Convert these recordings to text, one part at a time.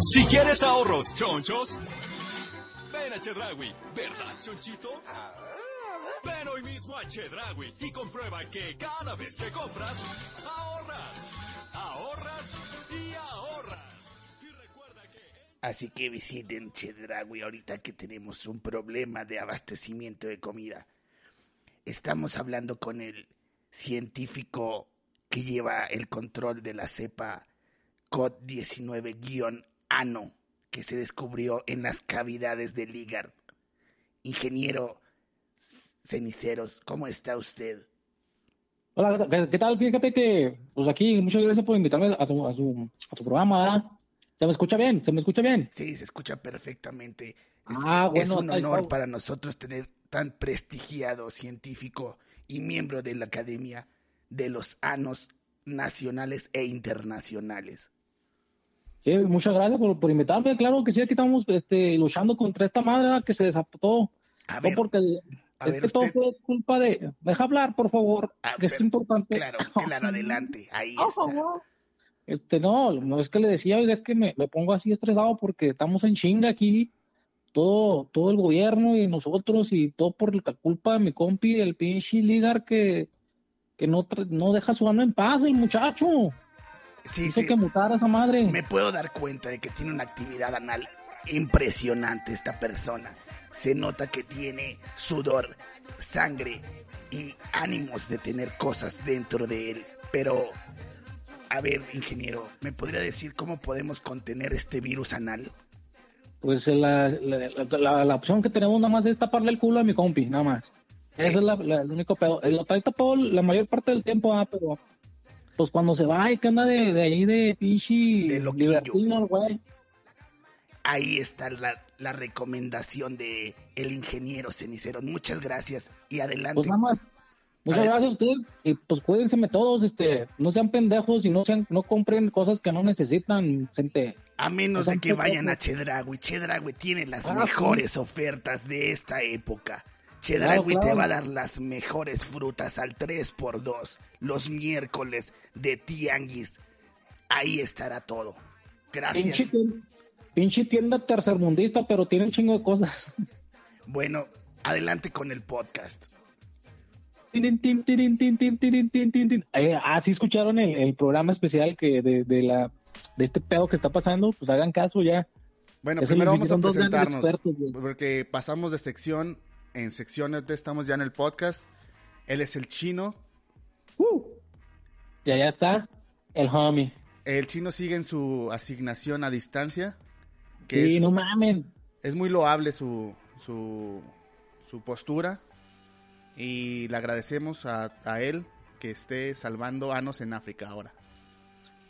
Si quieres ahorros chonchos, ven a Chedragui, ¿verdad, chonchito? Ven hoy mismo a Chedragui y comprueba que cada vez que compras, ahorras, ahorras y ahorras. Así que visiten Chedragui ahorita que tenemos un problema de abastecimiento de comida. Estamos hablando con el científico que lleva el control de la cepa COD19-ANO que se descubrió en las cavidades del hígado. Ingeniero Ceniceros, ¿cómo está usted? Hola, ¿qué, tal? Fíjate que, pues aquí, muchas gracias por invitarme a tu, a su, a tu programa. ¿Se me escucha bien? ¿Se me escucha bien? Sí, se escucha perfectamente. Es, Ah, es bueno, un tal honor para nosotros tener tan prestigiado científico y miembro de la Academia de los Anos nacionales e internacionales. Sí, muchas gracias por, por invitarme. Claro que sí, aquí estamos este, luchando contra esta madre que se desató. A No ver, porque a es ver, que todo fue culpa de... Deja hablar, por favor, A que es importante. claro, claro, adelante, ahí Por está. favor. Este, no, no es que le decía, oiga, es que me, me pongo así estresado porque estamos en chinga aquí, todo, todo el gobierno y nosotros y todo por la culpa de mi compi, el pinche Ligar que, que no, no deja su ano en paz, el muchacho. Sí, Hizo sí, que esa madre. me puedo dar cuenta de que tiene una actividad anal impresionante esta persona. Se nota que tiene sudor, sangre y ánimos de tener cosas dentro de él. Pero, a ver, ingeniero, ¿me podría decir cómo podemos contener este virus anal? Pues la, la, la- la opción que tenemos nada más es taparle el culo a mi compi, nada más. Ese es el único pedo. Eh, Lo trae tapado la mayor parte del tiempo, ah, pero pues cuando se va y que anda de, de ahí de pinche De libertino, güey. Ahí está la, la recomendación de el ingeniero cenicero. Muchas gracias y adelante. Pues nada más. Muchas gracias a ustedes y pues cuídense todos, este, no sean pendejos y no sean, no compren cosas que no necesitan, gente. A menos de que ¿qué vayan a? Chedragui. Chedragui tiene las Ah, mejores ofertas de esta época. Chedragui Claro, te va a dar las mejores frutas al 3x2 los miércoles de Tianguis. Ahí estará todo. Gracias. Pinche tienda, pinche tienda tercermundista, pero tiene un chingo de cosas. Bueno, adelante con el podcast. Eh, ah, escucharon el, el, programa especial que de, de, la de este pedo que está pasando, pues hagan caso ya. Bueno, primero vamos a presentarnos expertos, porque pasamos de sección en secciones de estamos ya en el podcast. Él es el chino, Uh. Y allá está el homie. El chino sigue en su asignación a distancia, que Sí, es, no mamen. es muy loable su, su, su postura. Y le agradecemos a, a él que esté salvando anos en África ahora.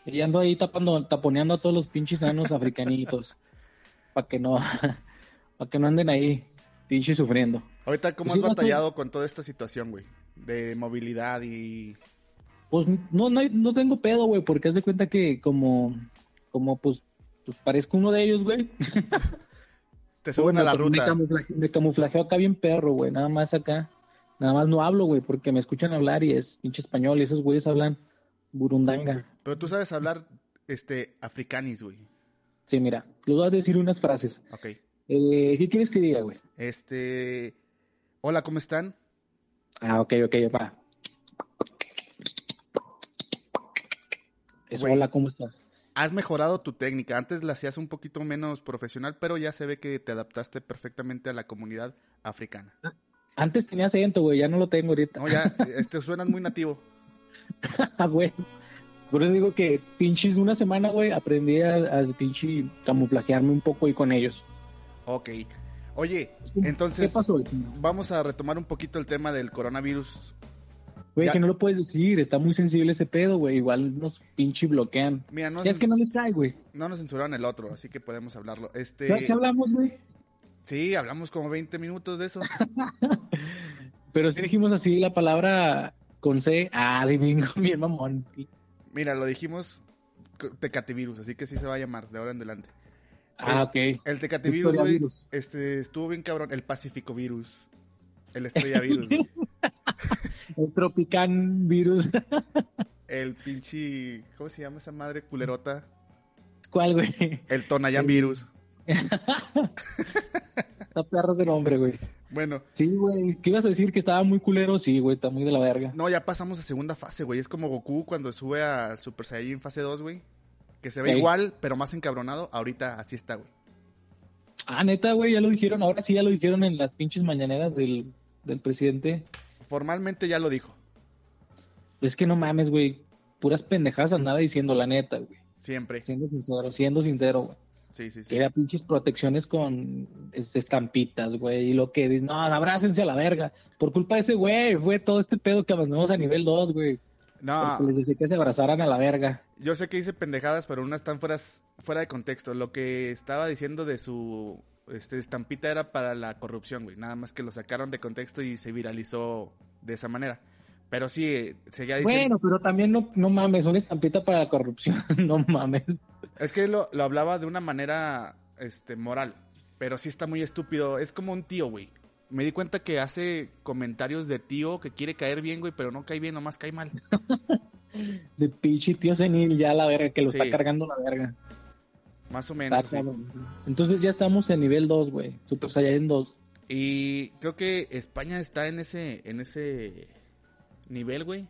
Y ando ahí tapando, taponeando a todos los pinches sanos africanitos. para que no, para que no anden ahí pinches sufriendo. Ahorita, ¿cómo Pues has batallado con toda esta situación, güey? De movilidad y... Pues no, no, no tengo pedo, güey, porque haz de cuenta que como, como pues, pues parezco uno de ellos, güey. Te suben a la Me, ruta. camuflaje- me camuflajeo acá bien perro, güey, nada más acá. Nada más no hablo, güey, porque me escuchan hablar y es pinche español y esos güeyes hablan burundanga. Pero tú sabes hablar este africanis, güey. Sí, mira, les voy a decir unas frases. Ok. Eh, ¿Qué quieres que diga, güey? Este... Hola, ¿cómo están? Ah, ok, ok, va. Es hola, ¿cómo estás? Has mejorado tu técnica. Antes la hacías un poquito menos profesional, pero ya se ve que te adaptaste perfectamente a la comunidad africana. Antes tenía acento, güey, ya no lo tengo ahorita. No, ya, este, suenas muy nativo. Ah, güey. Por eso digo que pinches una semana, güey, aprendí a, a pinche camuflajearme un poco y con ellos. Ok. Oye, ¿Qué entonces pasó? vamos a retomar un poquito el tema del coronavirus. Güey, que no lo puedes decir, está muy sensible ese pedo, güey. Igual nos pinche bloquean. Mira, no, Ya es que no les cae, güey. no nos censuraron el otro, así que podemos hablarlo. Este, Ya, ya hablamos, güey. sí, hablamos como 20 minutos de eso. Pero sí dijimos así la palabra con C. Ah, sí, bien, bien mamón. Mira, lo dijimos Tecativirus, así que sí se va a llamar de ahora en adelante. Ah, ok. El Tecativirus, güey, este, estuvo bien cabrón. El Pacífico Virus. El Estrella Virus, güey. El Tropican virus. El pinche. ¿Cómo se llama esa madre culerota? ¿Cuál, güey? El Tonayán Virus. Está perro ese nombre, güey. Bueno, Sí, güey. ¿Qué ibas a decir? Que estaba muy culero. Sí, güey, está muy de la verga. no, ya pasamos a segunda fase, güey. Es como Goku cuando sube a Super Saiyan fase 2, güey. Que se ve Ey. igual, pero más encabronado. Ahorita así está, güey. Ah, neta, güey, ya lo dijeron. Ahora sí ya lo dijeron en las pinches mañaneras del, del presidente. Formalmente ya lo dijo. Es que no mames, güey. Puras pendejadas andaba diciendo la neta, güey. Siempre. Siendo sincero, siendo sincero, güey. Sí, sí, sí. Que era pinches protecciones con este, estampitas, güey. Y lo que dicen, no, abrácense a la verga. Por culpa de ese güey, fue todo este pedo que abandonamos a nivel 2, güey. No, Porque les decía que se abrazaran a la verga. yo sé que dice pendejadas, pero unas están fuera, fuera de contexto. Lo que estaba diciendo de su este, estampita era para la corrupción, güey. Nada más que lo sacaron de contexto y se viralizó de esa manera. Pero sí, eh, seguía diciendo... Bueno, pero también no, no mames, una estampita para la corrupción, no mames. Es que lo, lo hablaba de una manera este, moral, pero sí está muy estúpido. Es como un tío, güey. Me di cuenta que hace comentarios de tío que quiere caer bien, güey, pero no cae bien, nomás cae mal. De pinche tío senil, ya la verga, que lo Sí. está cargando la verga. Más o menos. Entonces ya estamos en nivel 2, güey. Super Saiyan 2. Y creo que España está en ese, en ese nivel, güey.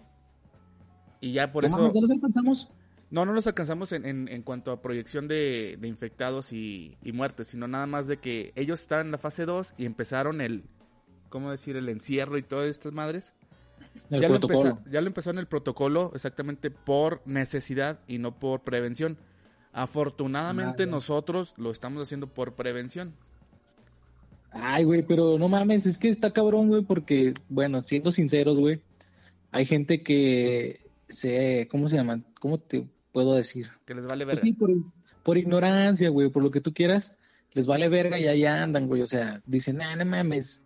Y ya por ¿No eso... mames, ¿Ya los alcanzamos? No, no los alcanzamos en, en, en cuanto a proyección de, de infectados y, y muertes, sino nada más de que ellos están en la fase 2 y empezaron el, ¿cómo decir? El encierro y todas estas madres. El ya, lo empeza- ya lo empezó en el protocolo exactamente por necesidad y no por prevención. Afortunadamente nosotros lo estamos haciendo por prevención. Ay, güey, pero no mames, es que está cabrón, güey, porque, bueno, siendo sinceros, güey, hay gente que se, ¿cómo se llaman? ¿Cómo te puedo decir? Que les vale Pues verga. sí, por, por ignorancia, güey, por lo que tú quieras, les vale verga y allá andan, güey, o sea, dicen, nah, no mames,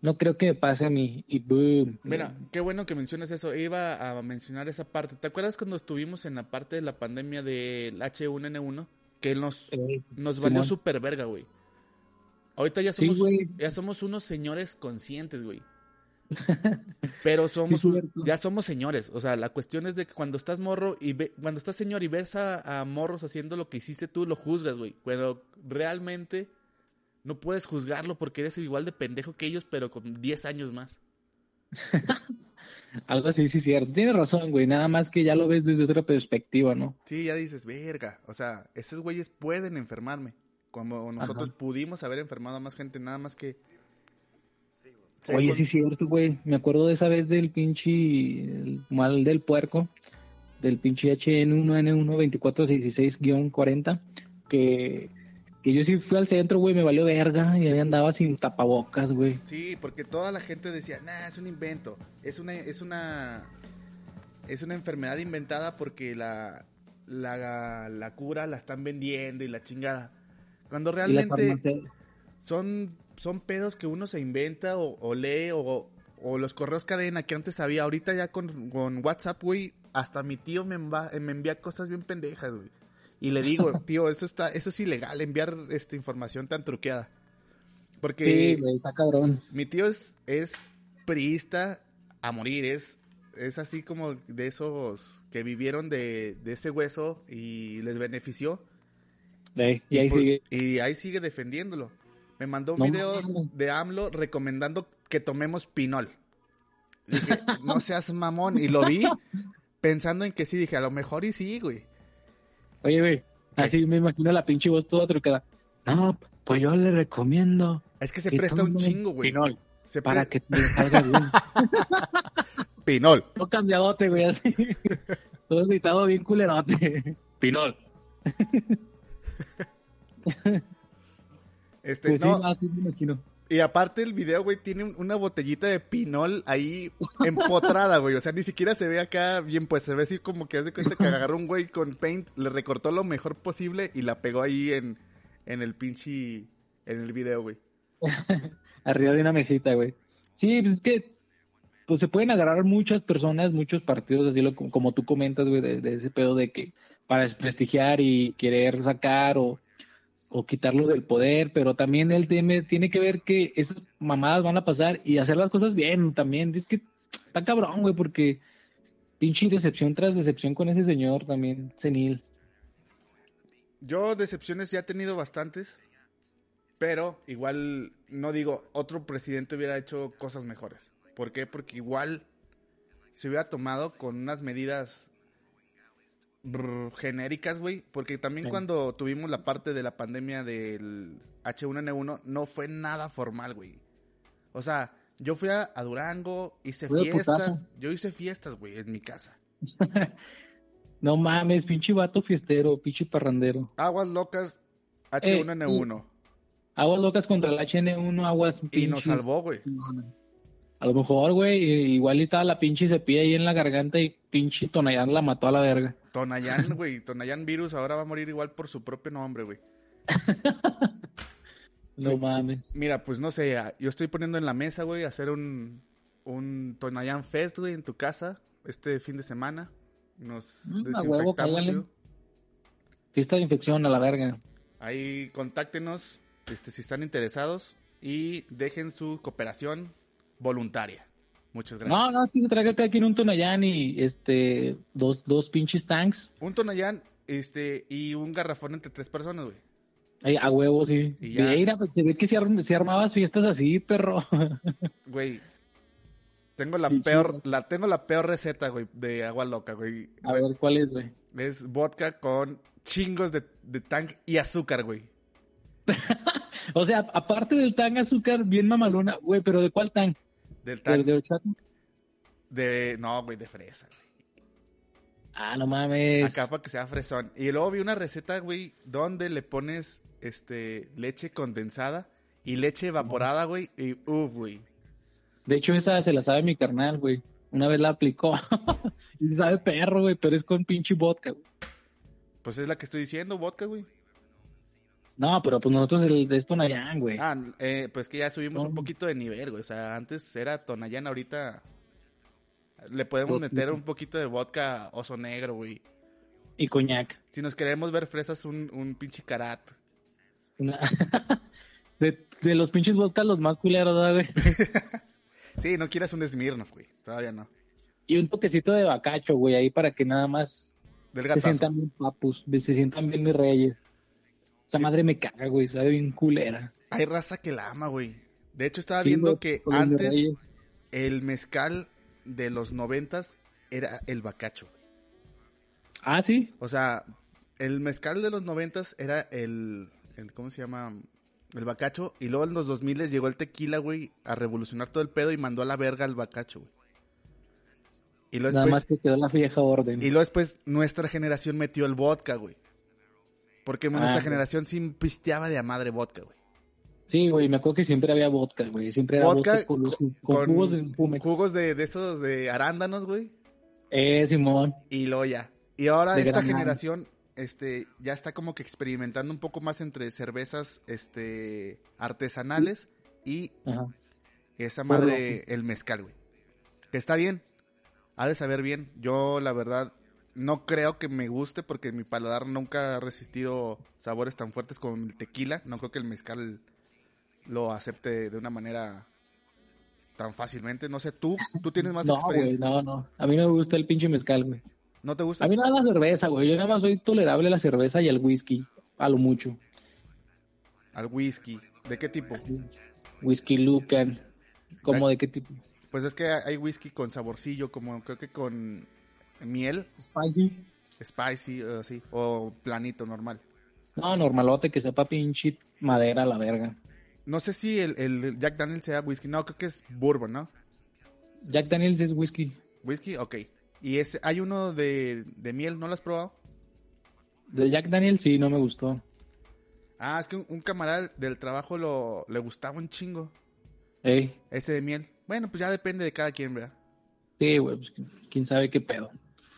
no creo que me pase a mí, y boom. Mira, qué bueno que mencionas eso. Iba a mencionar esa parte. ¿Te acuerdas cuando estuvimos en la parte de la pandemia del H1N1? Que nos, Eh, nos valió súper verga, güey. Ahorita ya somos, ya somos unos señores conscientes, güey. Pero somos, Sí, ya somos señores. O sea, la cuestión es de que cuando estás morro y ve, cuando estás señor y ves a, a morros haciendo lo que hiciste tú, lo juzgas, güey. Pero realmente no puedes juzgarlo porque eres igual de pendejo que ellos, pero con 10 años más. Algo así, sí, cierto. Tienes razón, güey, nada más que ya lo ves desde otra perspectiva, ¿no? Sí, ya dices, verga. O sea, esos güeyes pueden enfermarme. Como nosotros Ajá. pudimos haber enfermado a más gente, nada más que. Oye, con- sí, cierto, güey. Me acuerdo de esa vez del pinche el mal del puerco, del pinche HN1N12416-40, que, que yo sí fui al centro, güey, me valió verga y ahí andaba sin tapabocas, güey. Sí, porque toda la gente decía, nah, es un invento. Es una, es una, es una enfermedad inventada porque la, la, la cura la están vendiendo y la chingada. Cuando realmente son, son pedos que uno se inventa o, o lee o, o los correos cadena que antes había. Ahorita ya con, con WhatsApp, güey, hasta mi tío me, enva- me envía cosas bien pendejas, güey. Y le digo, tío, eso está, eso es ilegal, enviar esta información tan truqueada. Porque Sí, güey, está cabrón. mi tío es, es priista a morir, es, es así como de esos que vivieron de, de ese hueso y les benefició. Ey, y ahí por- sigue. y ahí sigue defendiéndolo. Me mandó un No video de AMLO recomendando que tomemos pinol. Dije, no seas mamón. Y lo vi pensando en que sí, dije, a lo mejor y sí, güey. Oye, güey, así me imagino la pinche voz toda trucada. No, pues yo le recomiendo Es que se que presta un chingo, güey. Pinol, Se para que te salga bien. Pinol. Todo cambiadote, güey, así. Todo editado bien culerote. Pinol. Este, Pues no, sí, así me imagino. Y aparte el video, güey, tiene un- una botellita de pinol ahí empotrada, güey. O sea, ni siquiera se ve acá bien, pues se ve así como que hace cuenta que agarró un güey con paint, le recortó lo mejor posible y la pegó ahí en, en el pinche, en el video, güey. Arriba de una mesita, güey. Sí, pues es que pues se pueden agarrar muchas personas, muchos partidos, así lo, como tú comentas, güey, de, de ese pedo de que para desprestigiar y querer sacar o, o quitarlo del poder, pero también el tema tiene que ver que esas mamadas van a pasar y hacer las cosas bien también. Es que está cabrón, güey, porque pinche decepción tras decepción con ese señor también, senil. yo decepciones ya he tenido bastantes, pero igual no digo, otro presidente hubiera hecho cosas mejores. ¿Por qué? Porque igual se hubiera tomado con unas medidas genéricas, güey. Porque también Sí. cuando tuvimos la parte de la pandemia del H1N1, no fue nada formal, güey. O sea, yo fui a, a Durango, hice fiestas. putazo. Yo hice fiestas, güey, en mi casa. No mames, pinche vato fiestero, pinche parrandero. Aguas locas, Eh, H1N1. Aguas locas contra el HN1, aguas y nos pinches- salvó, güey. A lo mejor, güey, igual y estaba la pinche cepilla ahí en la garganta y pinche Tonayán la mató a la verga. Tonayán, güey. Tonayán Virus ahora va a morir igual por su propio nombre, güey. No mames. Mira, pues no sé, ah, yo estoy poniendo en la mesa, güey, hacer un, un Tonayán Fest, güey, en tu casa este fin de semana. Nos Mm, huevo, desinfectamos. Fiesta de infección a la verga. Ahí contáctenos este, si están interesados y dejen su cooperación voluntaria. Muchas gracias. No, no, es que se traiga cada quien un Tonayán y este, dos, dos pinches tanks. Un Tonayán este, y un garrafón entre tres personas, güey. Ahí, a huevo, sí. Y ya. Mira, pues, se ve que se, arm- se armabas fiestas así, perro. Güey. Tengo la Sí, peor, sí. la, tengo la peor receta, güey, de agua loca, güey. A ver, ¿cuál es, güey? Es vodka con chingos de, de tank y azúcar, güey. O sea, aparte del tan azúcar, bien mamalona, güey, pero ¿de cuál tan? Del ¿De, tank. de horchata? De, no, güey, de fresa. güey. Ah, no mames. Acá para que sea fresón. Y luego vi una receta, güey, donde le pones este leche condensada y leche evaporada, güey. Y uff, güey. De hecho, esa se la sabe mi carnal, güey. Una vez la aplicó. y se sabe perro, güey, pero es con pinche vodka, güey. Pues es la que estoy diciendo, vodka, güey. No, pero pues nosotros el de esto Nayan, güey. Ah, eh, pues que ya subimos No. un poquito de nivel, güey. O sea, antes era Tonayán, ahorita le podemos Vodka. meter un poquito de vodka oso negro, güey. Y coñac. Si nos queremos ver fresas, un, un pinche carat. Una- de, de los pinches vodka los más culeros, ¿verdad, güey? Sí, no quieras un Smirnoff, güey. Todavía no. Y un toquecito de bacacho, güey, ahí para que nada más Del se sientan bien papus, se sientan bien mis reyes. Esa madre me caga, güey, sabe bien culera. Hay raza que la ama, güey. De hecho, estaba Sí, viendo que antes el mezcal de los noventas era el bacacho. Ah, sí. O sea, el mezcal de los noventas era el, el ¿cómo se llama? El bacacho. Y luego en los 2000 llegó el tequila, güey, a revolucionar todo el pedo y mandó a la verga al bacacho, güey. Y luego Nada más que quedó la vieja orden. y luego después nuestra generación metió el vodka, güey. Porque nuestra Ah, generación sí pisteaba de a madre vodka, güey. Sí, güey, me acuerdo que siempre había vodka, güey. Siempre era Vodka vodka, con, con Con jugos de Pumex. jugos de, de esos de arándanos, güey. Eh, Simón. Y luego ya. Y ahora De esta granada. generación este, ya está como que experimentando un poco más entre cervezas este, artesanales y Ajá. esa madre, el mezcal, güey. Que está bien. Ha de saber bien. Yo, la verdad, no creo que me guste porque mi paladar nunca ha resistido sabores tan fuertes como el tequila. No creo que el mezcal lo acepte de una manera tan fácilmente. No sé, tú, tú tienes más No, experiencia. no, no. A mí no me gusta el pinche mezcal, güey. ¿No te gusta? A mí nada la cerveza, güey. Yo nada más soy tolerable a la cerveza y al whisky. A lo mucho. Al whisky. ¿De qué tipo? Whisky Lucan. ¿Cómo de qué tipo? Pues es que hay whisky con saborcillo, como creo que con miel, Spicy. spicy, o así, o planito, normal. No, normalote, que sepa pinche madera a la verga. No sé si el, el Jack Daniel sea whisky, no, creo que es bourbon, ¿no? Jack Daniels es whisky. Whisky, ok. Y ese, hay uno de, de miel, ¿no lo has probado? Del Jack Daniels sí, no me gustó. Ah, es que un, un camarada del trabajo lo, le gustaba un chingo, Ey, ese de miel. Bueno, pues ya depende de cada quien, ¿verdad? sí, güey, pues quién sabe qué pedo.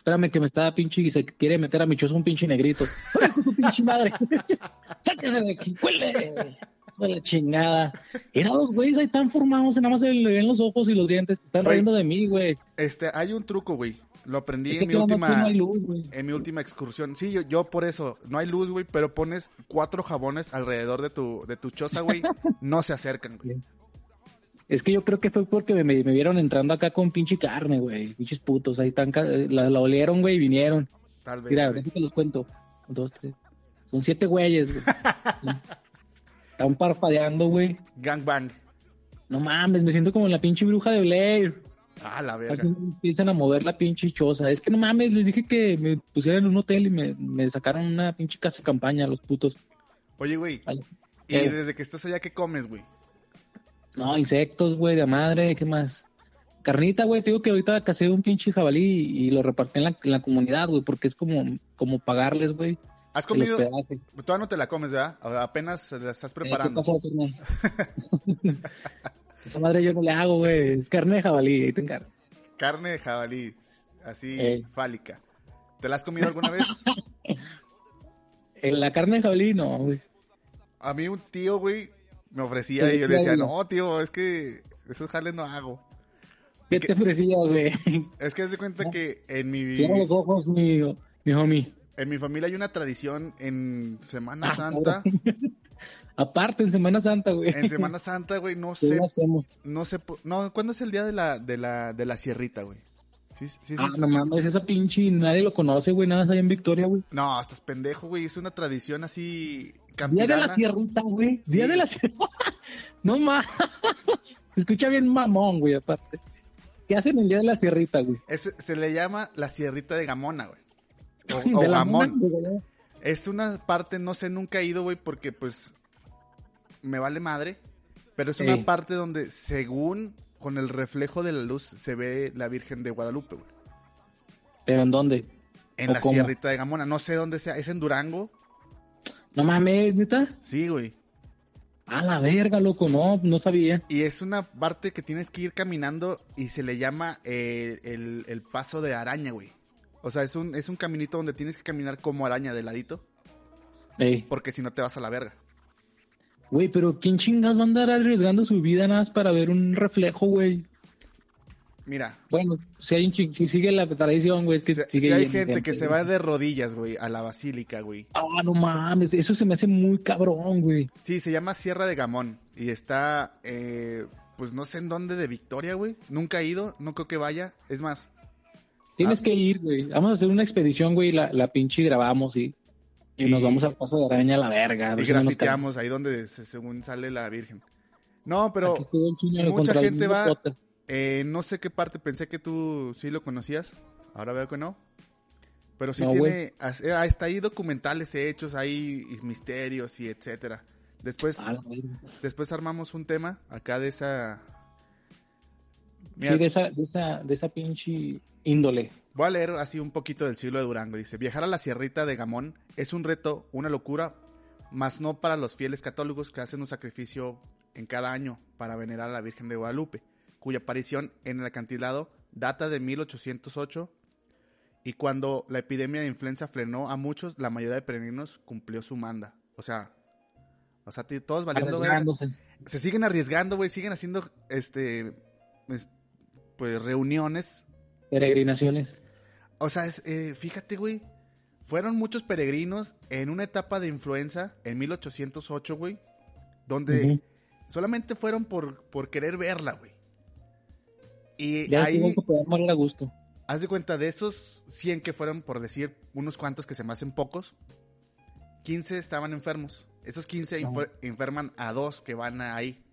Espérame que me está pinche y se quiere meter a mi choza un pinche negrito. ¡Ay, de su pinche madre! ¡Sáquese de aquí! ¡Huele! ¡Huele chingada! Era los güeyes ahí tan formados, nada más se le ven los ojos y los dientes. Están Güey. riendo de mí, güey. Este, hay un truco, güey. Lo aprendí Es que en mi última... no hay luz, güey. en mi última excursión. Sí, yo, yo por eso, no hay luz, güey, pero pones cuatro jabones alrededor de tu, de tu choza, güey. No se acercan, güey. Es que yo creo que fue porque me, me- me vieron entrando acá con pinche carne, güey. Pinches putos, ahí están, ca- la, la olieron, güey, y vinieron. Tal vez. Mira, déjate los cuento. Un, dos, tres. Son siete güeyes, güey. Están parpadeando, güey. Gangbang. No mames, me siento como la pinche bruja de Blair. Ah, la verga. Aquí empiezan a mover la pinche choza. Es que no mames, les dije que me pusieran en un hotel y me, me sacaron una pinche casa de campaña, los putos. Oye, güey. Y eh. desde que estás allá, ¿qué comes, güey? No, insectos, güey, de madre, ¿qué más? Carnita, güey, te digo que ahorita casé un pinche jabalí y, y lo repartí en la, en la comunidad, güey, porque es como, como pagarles, güey. ¿Has comido? Todavía no te la comes, ¿verdad? Apenas la estás Eh, ¿Qué preparando. Esa madre yo no le hago, güey. Es carne de jabalí, ahí te encargo. Carne de jabalí, así, Ey. fálica. ¿Te la has comido alguna vez? Eh, la carne de jabalí, no, güey. A mí un tío, güey, me ofrecía ¿Qué y yo le decía, no, tío, es que esos jales no hago. ¿Qué te ofrecía, güey? Es que haz de cuenta que en mi, Cierra los ojos, mi, mi homie. en mi familia hay una tradición en Semana Ah, Santa. Aparte, en Semana Santa, güey. En Semana Santa, güey, no ¿Qué sé, no sé, no, ¿cuándo es el día de la, de la, de la sierrita, güey? Sí, sí, sí, Ah, sí. no mames, esa pinche nadie lo conoce, güey. Nada más allá en Victoria, güey. No, estás pendejo, güey, es una tradición así Día campirana. de la sierrita, güey. Sí. Día de la sierrita. no mames. Se escucha bien mamón, güey, aparte. ¿Qué hacen el día de la sierrita, güey? Es- se le llama la sierrita de Gamona, güey. O, o Gamón. mona. Es una parte, no sé, nunca he ido, güey, porque pues me vale madre. Pero es una parte donde, según con el reflejo de la luz, se ve la Virgen de Guadalupe, güey. ¿Pero en dónde? En ¿O la cómo? sierrita de Gamona. No sé dónde sea. ¿Es en Durango? No mames, neta. Sí, güey. A la verga, loco, no, no sabía. Y es una parte que tienes que ir caminando y se le llama eh, el, el paso de araña, güey. O sea, es un, es un caminito donde tienes que caminar como araña de ladito, Ey, porque si no te vas a la verga. Güey, pero ¿quién chingas va a andar arriesgando su vida nada más para ver un reflejo, güey? Mira, Bueno, si hay un ching- si sigue la tradición, güey, es que si, sigue si hay gente que se va de rodillas, güey, a la basílica, güey. Ah, no mames, eso se me hace muy cabrón, güey. Sí, se llama Sierra de Gamón y está, eh, pues no sé en dónde de Victoria, güey. Nunca he ido, no creo que vaya. Es más, Tienes Ah. que ir, güey. Vamos a hacer una expedición, güey, la, la pinche grabamos y, y, Y- nos vamos al paso de araña a la verga. y grafiteamos ahí donde se- según sale la Virgen. No, pero mucha gente va- eh, no sé qué parte, pensé que tú sí lo conocías. Ahora veo que no. Pero sí No, tiene, as- eh, hasta ahí documentales hechos, hay misterios y etcétera. Después, después armamos un tema acá de esa... Mira, Sí, de esa, de esa, de esa pinche índole. Voy a leer así un poquito del siglo de Durango. Dice, viajar a la sierrita de Gamón es un reto, una locura, mas no para los fieles católicos que hacen un sacrificio en cada año para venerar a la Virgen de Guadalupe, cuya aparición en el acantilado data de 1808 y cuando la epidemia de influenza frenó a muchos, la mayoría de peregrinos cumplió su manda. O sea, o sea, todos valiendo. Se siguen arriesgando, güey, siguen haciendo este es- pues reuniones Peregrinaciones. O sea, es, eh, fíjate, güey. Fueron muchos peregrinos en una etapa de influenza en 1808, güey. Donde solamente fueron por, por querer verla, güey. Y Ya ahí, poder a gusto. haz de cuenta, de esos 100 que fueron, por decir, unos cuantos que se me hacen pocos, 15 estaban enfermos. Esos 15 Ajá. infer- enferman a dos que van ahí.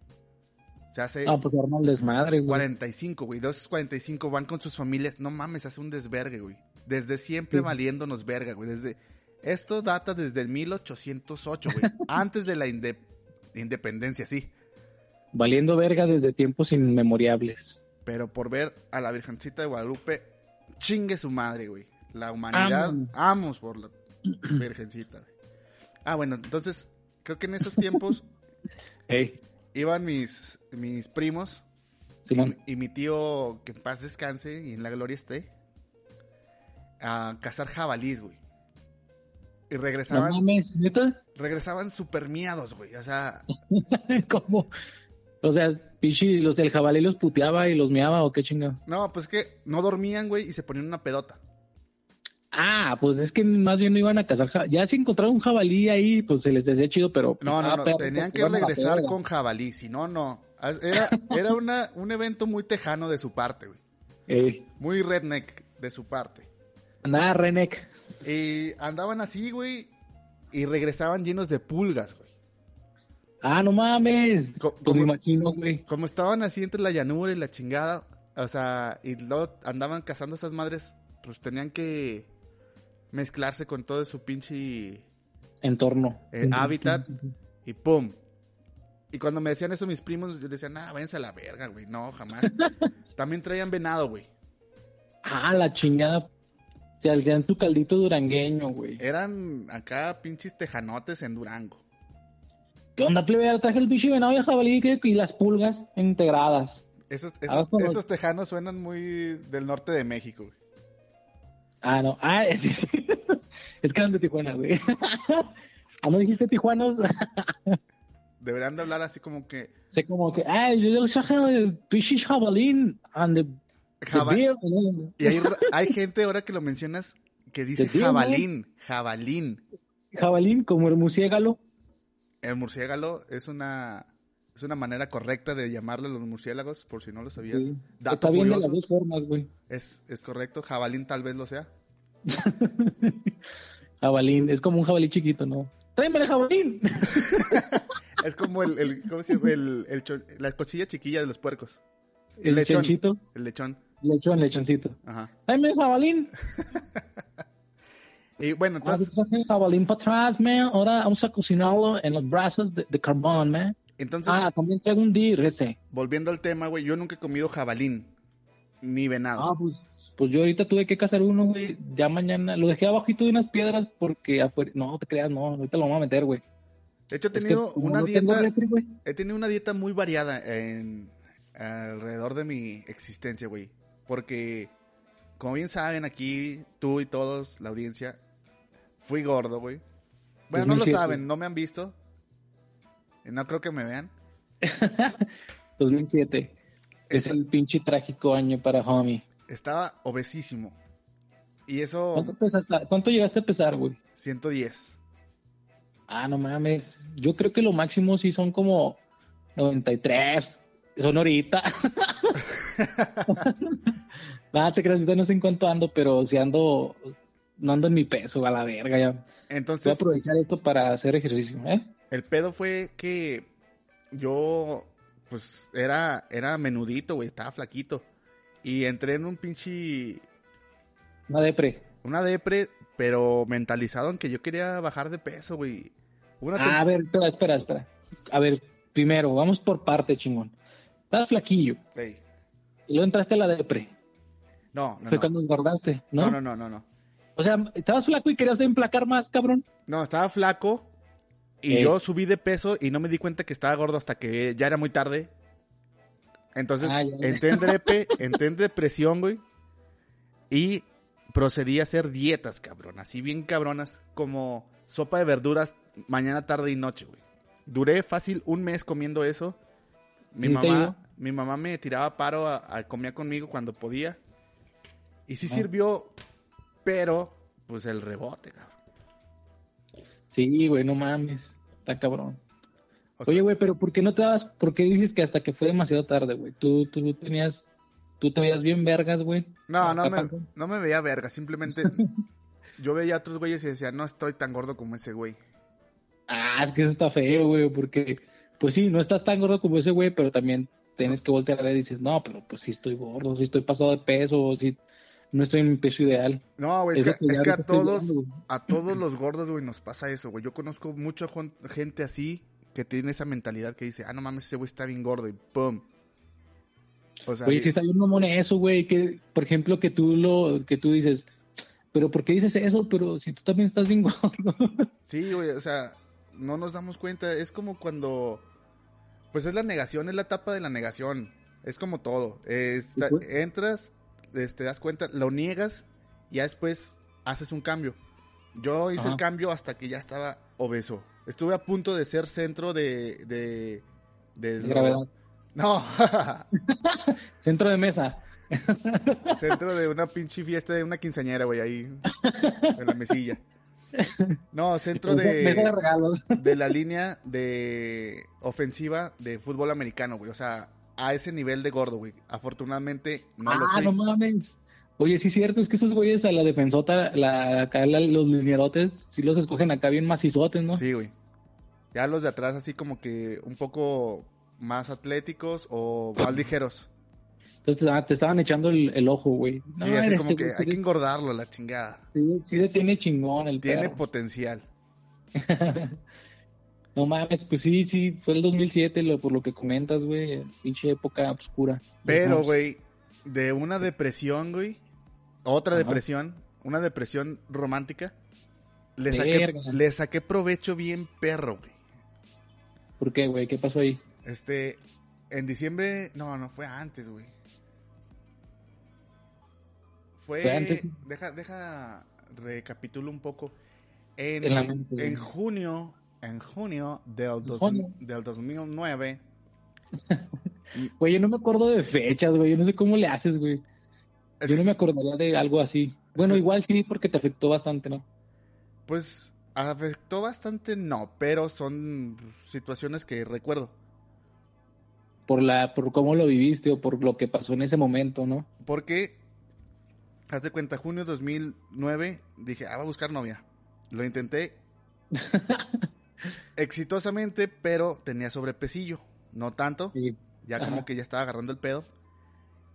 Se hace Ah, pues arma el desmadre, güey. 45, güey. De esos 45 van con sus familias. No mames, hace un desvergue, güey. Desde siempre Sí. valiéndonos verga, güey. Desde... Esto data desde el 1808, güey. Antes de la inde- independencia, sí. Valiendo verga desde tiempos inmemoriables. Pero por ver a la Virgencita de Guadalupe, chingue su madre, güey. La humanidad, Amo. amos por la Virgencita, güey. Ah, bueno, entonces, creo que en esos tiempos Ey, iban mis, mis primos Simón. Y, y mi tío, que en paz descanse y en la gloria esté, a cazar jabalís, güey. Y No regresaban, mames, neta. regresaban super miados, güey. O sea, ¿Cómo? O sea, pichi, los del jabalí los puteaba y los meaba o qué chingados. no, pues que no dormían, güey, y se ponían una pedota. Ah, pues es que más bien no iban a cazar. Ya si encontraron un jabalí ahí, pues se les decía chido, pero. pues, No, no, estaba no, tenían porque que a regresar con jabalí, si no, no. As- Era, era una, un evento muy tejano de su parte, güey. Ey, Muy redneck de su parte. nada, Renek. Y andaban así, güey. y regresaban llenos de pulgas, güey. Ah, no mames. Co- Pues como- me imagino, güey. Como estaban así entre la llanura y la chingada, o sea, y luego andaban cazando esas madres, pues tenían que mezclarse con todo su pinche Entorno. Eh, hábitat. y pum. Y cuando me decían eso mis primos, yo decía, nah, váyanse a la verga, güey. No, jamás. También traían venado, güey. Ah, la chingada. Se hacían tu caldito durangueño, güey. Eran acá pinches tejanotes en Durango. ¿Qué onda, plebe? Traje el bicho venado y el jabalí y las pulgas integradas. Esos, esos, esos tejanos suenan muy del norte de México, güey. Ah, no. Ah, sí, sí. Es que eran de Tijuana, güey. Ah, ¿no dijiste tijuanos? Deberían de hablar así como que... sé como que, ah, yo traje el bicho jabalín and the, the jaba- beer". Y hay, hay gente, ahora que lo mencionas, que dice jabalín, jabalín. Jabalín como el murciélago. El murciélago es una, es una manera correcta de llamarle a los murciélagos, por si no lo sabías. Sí. Dato Está bien de las dos formas, güey. es, es correcto, jabalín tal vez lo sea. Jabalín, es como un jabalí chiquito, ¿no? ¡Tráeme el jabalín! Es como el, el, ¿cómo se llama? El- el la cochilla chiquilla de los puercos, El Lechón. lechonchito. el lechón. Lechón, lechoncito. Ajá. ¡Tráeme el jabalín! Y bueno, Ah, entonces, el jabalín para atrás, man. Ahora vamos a cocinarlo en los brazos de, de carbón, man. Entonces Ah, también traigo un deer ese. volviendo al tema, güey, yo nunca he comido jabalín, ni venado. Ah, pues, pues yo ahorita tuve que cazar uno, güey. Ya mañana lo dejé abajito de unas piedras porque afuera. No te creas, no. Ahorita lo vamos a meter, güey. de hecho, he Es que tenido una no dieta, he tenido una dieta muy variada en alrededor de mi existencia, güey. Porque, como bien saben aquí, tú y todos, la audiencia, fui gordo, güey. Bueno, no lo 2007. saben, no me han visto. No creo que me vean. 2007. Es el pinche trágico año para homie. Estaba obesísimo. Y eso, ¿Cuánto, pesaste- ¿Cuánto llegaste a pesar, güey? 110. Ah, no mames. Yo creo que lo máximo sí son como 93. Son ahorita. Nada, te creas, no sé en cuánto ando, pero si ando, no ando en mi peso, a la verga ya. Voy a Entonces, aprovechar esto para hacer ejercicio, ¿eh? El pedo fue que yo, pues, era, era menudito, güey, estaba flaquito. Y entré en un pinche, Una depre. una depre, pero mentalizado en que yo quería bajar de peso, güey. Una Ah, a ver, espera, espera, espera. A ver, primero, vamos por parte, chingón. Estás flaquillo. Ey, Y luego entraste a la depre. No, no, Fue no. cuando engordaste, ¿no? No, no, no, no, no. O sea, estabas flaco y querías emplacar más, cabrón. No, estaba flaco y Ey. yo subí de peso y no me di cuenta que estaba gordo hasta que ya era muy tarde. Entonces Ah, entré en drepe, entré en depresión, güey. Y procedí a hacer dietas, cabrón. Así bien cabronas, como sopa de verduras mañana, tarde y noche, güey. Duré fácil un mes comiendo eso. Mi ¿Y te mamá, mi mamá me tiraba paro a, a comía conmigo cuando podía. Y sí Ah. sirvió, pero pues el rebote, cabrón. Sí, güey, no mames. Está cabrón. O sea, Oye, güey, pero ¿por qué no te dabas? ¿Por qué dices que hasta que fue demasiado tarde, güey? Tú, tú tenías, tú te veías bien vergas, güey. No, no Acá me, no me veía verga, simplemente yo veía a otros güeyes y decía, no estoy tan gordo como ese güey. Ah, es que eso está feo, güey, porque, pues sí, no estás tan gordo como ese güey, pero también tienes que voltear a ver y dices, no, pero pues sí estoy gordo, sí estoy pasado de peso, sí, no estoy en mi peso ideal. No, güey, es, Es que, es que a todos, güey. a todos los gordos, güey, nos pasa eso, güey. Yo conozco mucha gente así que tiene esa mentalidad que dice, ah, no mames, ese güey está bien gordo y pum. O sea, bien- si está bien mamón eso, güey, que, por ejemplo, que tú lo, que tú dices, pero ¿por qué dices eso? Pero si tú también estás bien gordo. sí, güey, o sea, no nos damos cuenta. Es como cuando, pues es la negación, es la etapa de la negación. Es como todo. Eh, está- pues. entras, eh, te das cuenta, lo niegas y ya después haces un cambio. Yo hice Ajá. el cambio hasta que ya estaba obeso. Estuve a punto de ser centro de... de, de Gravedad. No, Centro de mesa. centro de una pinche fiesta de una quinceañera, güey, ahí en la mesilla. No, centro Mesa, mesa de de, regalos. de la línea de ofensiva de fútbol americano, güey. O sea, a ese nivel de gordo, güey. Afortunadamente no lo ah, fui. no mames. Oye, sí es cierto, es que esos güeyes a la defensota, la, acá la- los linierotes, sí los escogen acá bien macizotes, ¿no? Sí, güey. Ya los de atrás así como que un poco más atléticos o más ligeros. Entonces te, estaban- te estaban echando el, el ojo, güey. No, Sí, así como este que güey, hay que engordarlo, la chingada. sí, sí tiene chingón el Tiene perro. potencial. No mames, pues sí, sí, fue el 2007 lo, por lo que comentas, güey, pinche época oscura. Pero, güey, de una depresión, güey, otra Ajá. depresión, una depresión romántica, le saqué, le saqué provecho bien perro, güey. ¿Por qué, güey? ¿Qué pasó ahí? Este, en diciembre, no, no fue antes, güey. Fue, Fue antes. deja, deja, recapitulo un poco. En, En la mente, güey. en junio, en junio del, dos- del 2009, Güey, yo no me acuerdo de fechas, güey, yo no sé cómo le haces, güey. es Yo no me acordaría de algo así. Bueno, que- igual sí, porque te afectó bastante, ¿no? Pues afectó bastante, no, pero son situaciones que recuerdo. Por la, por cómo lo viviste o por lo que pasó en ese momento, ¿no? Porque, haz de cuenta, junio 2009, dije, ah, voy a buscar novia. Lo intenté exitosamente, pero tenía sobrepesillo. No tanto, Sí. ya Ajá. como que ya estaba agarrando el pedo.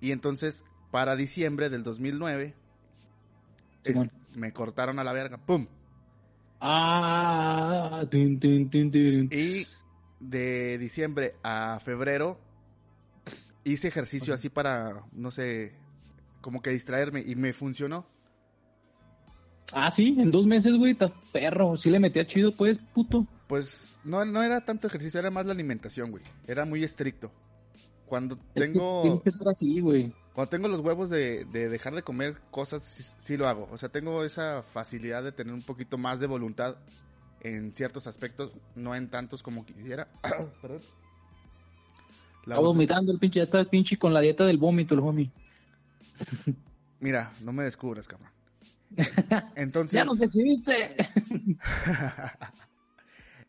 Y entonces, para diciembre del 2009, es- Simón. me cortaron a la verga, ¡pum! Ah. Y de diciembre a febrero hice ejercicio así para, no sé, como que distraerme y me funcionó. Ah, sí, en dos meses, güey, estás perro. Sí le metía chido, pues, puto. Pues no, no era tanto ejercicio, era más la alimentación, güey. Era muy estricto. Cuando Es que tengo, Tienes que así, güey. cuando tengo los huevos de, de dejar de comer cosas, sí, sí lo hago. O sea, tengo esa facilidad de tener un poquito más de voluntad en ciertos aspectos, no en tantos como quisiera. Perdón. La Está vomitando el pinche, ya está el pinche con la dieta del vómito, el homie. Mira, no me descubras, cabrón. Entonces, ¡Ya nos exhibiste!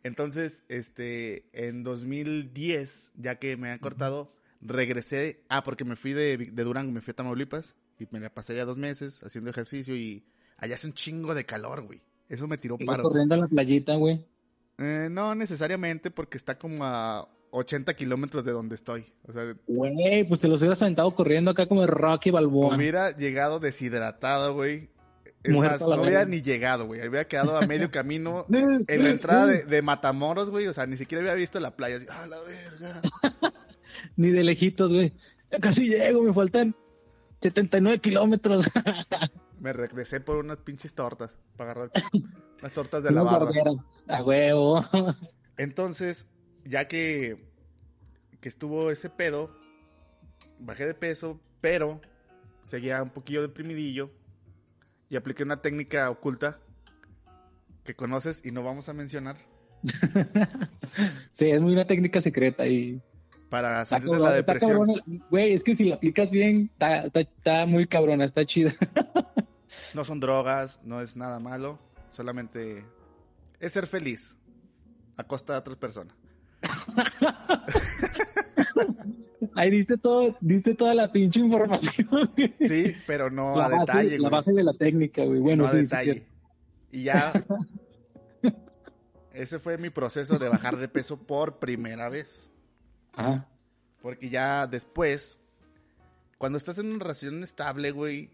entonces, este, en 2010, ya que me han cortado, regresé. Ah, porque me fui de, de Durango, me fui a Tamaulipas y me la pasé ya dos meses haciendo ejercicio y allá hace un chingo de calor, güey. Eso me tiró paro. corriendo a la playita, güey. Eh, no necesariamente porque está como a 80 kilómetros de donde estoy. O sea, Güey, pues te los hubieras aventado corriendo acá como el Rocky Balboa. hubiera llegado deshidratado, güey. Es más, no hubiera ni llegado, güey. Hubiera quedado a medio camino en la entrada de, de Matamoros, güey. O sea, ni siquiera había visto la playa. ¡Ah, la verga! Ni de lejitos, güey. Ya casi llego, me faltan 79 kilómetros. Me regresé por unas pinches tortas para agarrar las tortas de la barra. barberos. A huevo. Entonces, ya que, que estuvo ese pedo, bajé de peso, pero seguía un poquillo deprimidillo y apliqué una técnica oculta que conoces y no vamos a mencionar sí, es muy una técnica secreta y... para salir de la depresión. Güey, es que si la aplicas bien, está muy cabrona, está chida. No son drogas, no es nada malo, solamente es ser feliz a costa de otras personas. Ahí diste todo, diste toda la pinche información. güey. Sí, pero no la a base, detalle, la güey. base de la técnica, güey. Bueno, no a sí, sí, detalle. y ya. ese fue mi proceso de bajar de peso por primera vez. Ajá. Porque ya después, cuando estás en una relación estable, güey,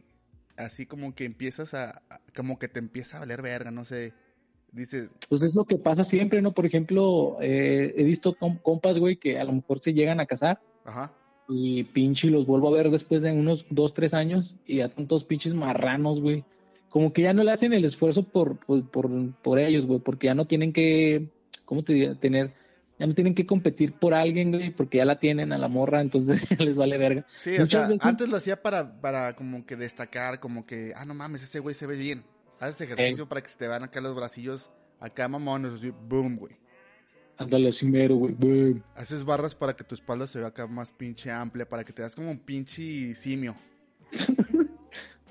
así como que empiezas a. a- como que te empieza a valer verga, no sé. Dices, Pues es lo que pasa siempre, ¿no? Por ejemplo, eh, he visto com- compas, güey, que a lo mejor se llegan a casar ajá. y pinche los vuelvo a ver después de unos dos, tres años y ya tantos pinches marranos, güey. Como que ya no le hacen el esfuerzo por, por, por, por ellos, güey, porque ya no tienen que, ¿cómo te diría? Tener, ya no tienen que competir por alguien, güey, porque ya la tienen a la morra, entonces ya les vale verga. Sí, o Muchas sea, veces- antes lo hacía para, para como que destacar, como que, ah, no mames, ese güey se ve bien. Haces ejercicio para que se te vean acá los bracillos, acá mamones, así, boom, güey. Ándale así mero, güey. Haces barras para que tu espalda se vea acá más pinche amplia, para que te das como un pinche simio.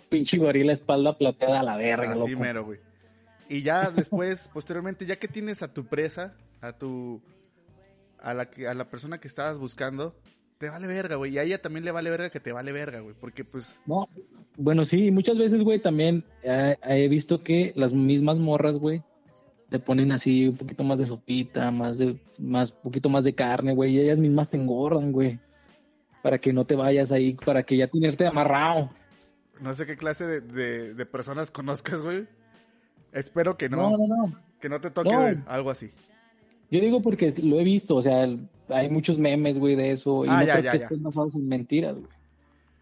Pinche gorila espalda plateada a la verga, Así loco. mero, güey. Y ya después, posteriormente, ya que tienes a tu presa, a tu. a la, que, a la persona que estabas buscando, te vale verga, güey. Y a ella también le vale verga que te vale verga, güey. Porque, pues. No, bueno, sí, muchas veces, güey, también eh, he visto que las mismas morras, güey, te ponen así un poquito más de sopita, más de, más, poquito más de carne, güey, y ellas mismas te engordan, güey. Para que no te vayas ahí, para que ya tenerte amarrado. No sé qué clase de, de, de personas conozcas, güey. Espero que no. No, no, no. Que no te toque algo así. Yo digo porque lo he visto, o sea, hay muchos memes, güey, de eso, y Ah, no ya, creo ya, que ya. estén basados en mentiras, güey.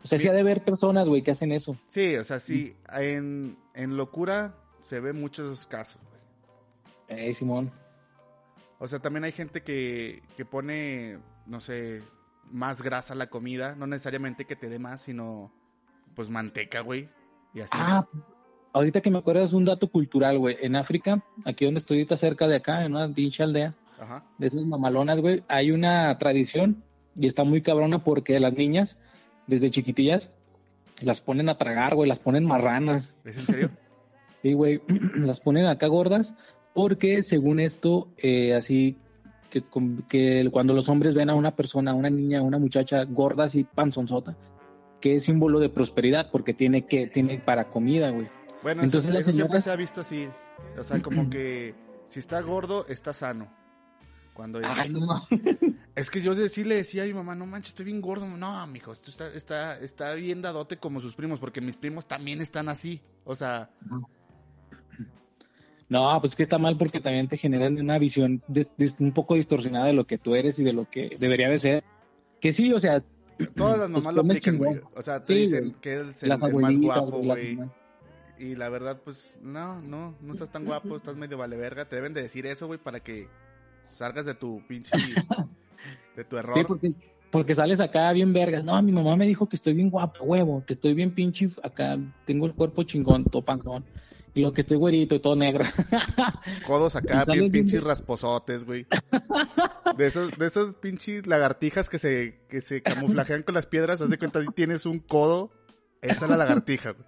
O sea, Sí. sí ha de haber personas, güey, que hacen eso. Sí, o sea, sí. En, en locura se ven muchos casos, Eh, Simón. O sea, también hay gente que, que pone, no sé, más grasa a la comida. No necesariamente que te dé más, sino pues manteca, güey. Y así. Ah, ahorita que me acuerdas un dato cultural, güey. En África, aquí donde estoy ahorita cerca de acá, en una pinche aldea, Ajá. de esas mamalonas, güey, hay una tradición y está muy cabrona porque las niñas, desde chiquitillas, las ponen a tragar, güey, las ponen marranas. ¿Es en serio? Sí, güey, las ponen acá gordas porque según esto, eh, así que, que cuando los hombres ven a una persona, a una niña, a una muchacha gorda así panzonzota, que es símbolo de prosperidad porque tiene que tiene para comida, güey. Bueno, Entonces eso, las eso siempre se ha visto así. O sea, como que si está gordo, está sano. Cuando es... Ay, no. Es que yo sí le decía a mi mamá, no manches, estoy bien gordo. No, mijo, esto está, está, está bien dadote como sus primos, porque mis primos también están así. O sea, No, pues que está mal porque también te generan una visión un poco distorsionada de lo que tú eres y de lo que debería de ser. Que sí, o sea, todas las Pues mamás lo come aplican, güey. O sea, te Sí, dicen que eres el, el más guapo, güey. Y la verdad, pues, no, no, no estás tan guapo, estás medio vale verga. Te deben de decir eso, güey, para que salgas de tu pinche, de tu error. Sí, porque, porque sales acá bien vergas. No, mi mamá me dijo que estoy bien guapo, huevo, que estoy bien pinche acá, tengo el cuerpo chingón, todo panzón. Lo que estoy güerito y todo negro. Codos acá, bien pinches rasposotes, güey. De esos, de esos pinches lagartijas que se, que se camuflajean con las piedras, haz de cuenta, tienes un codo. Esta es la lagartija, güey.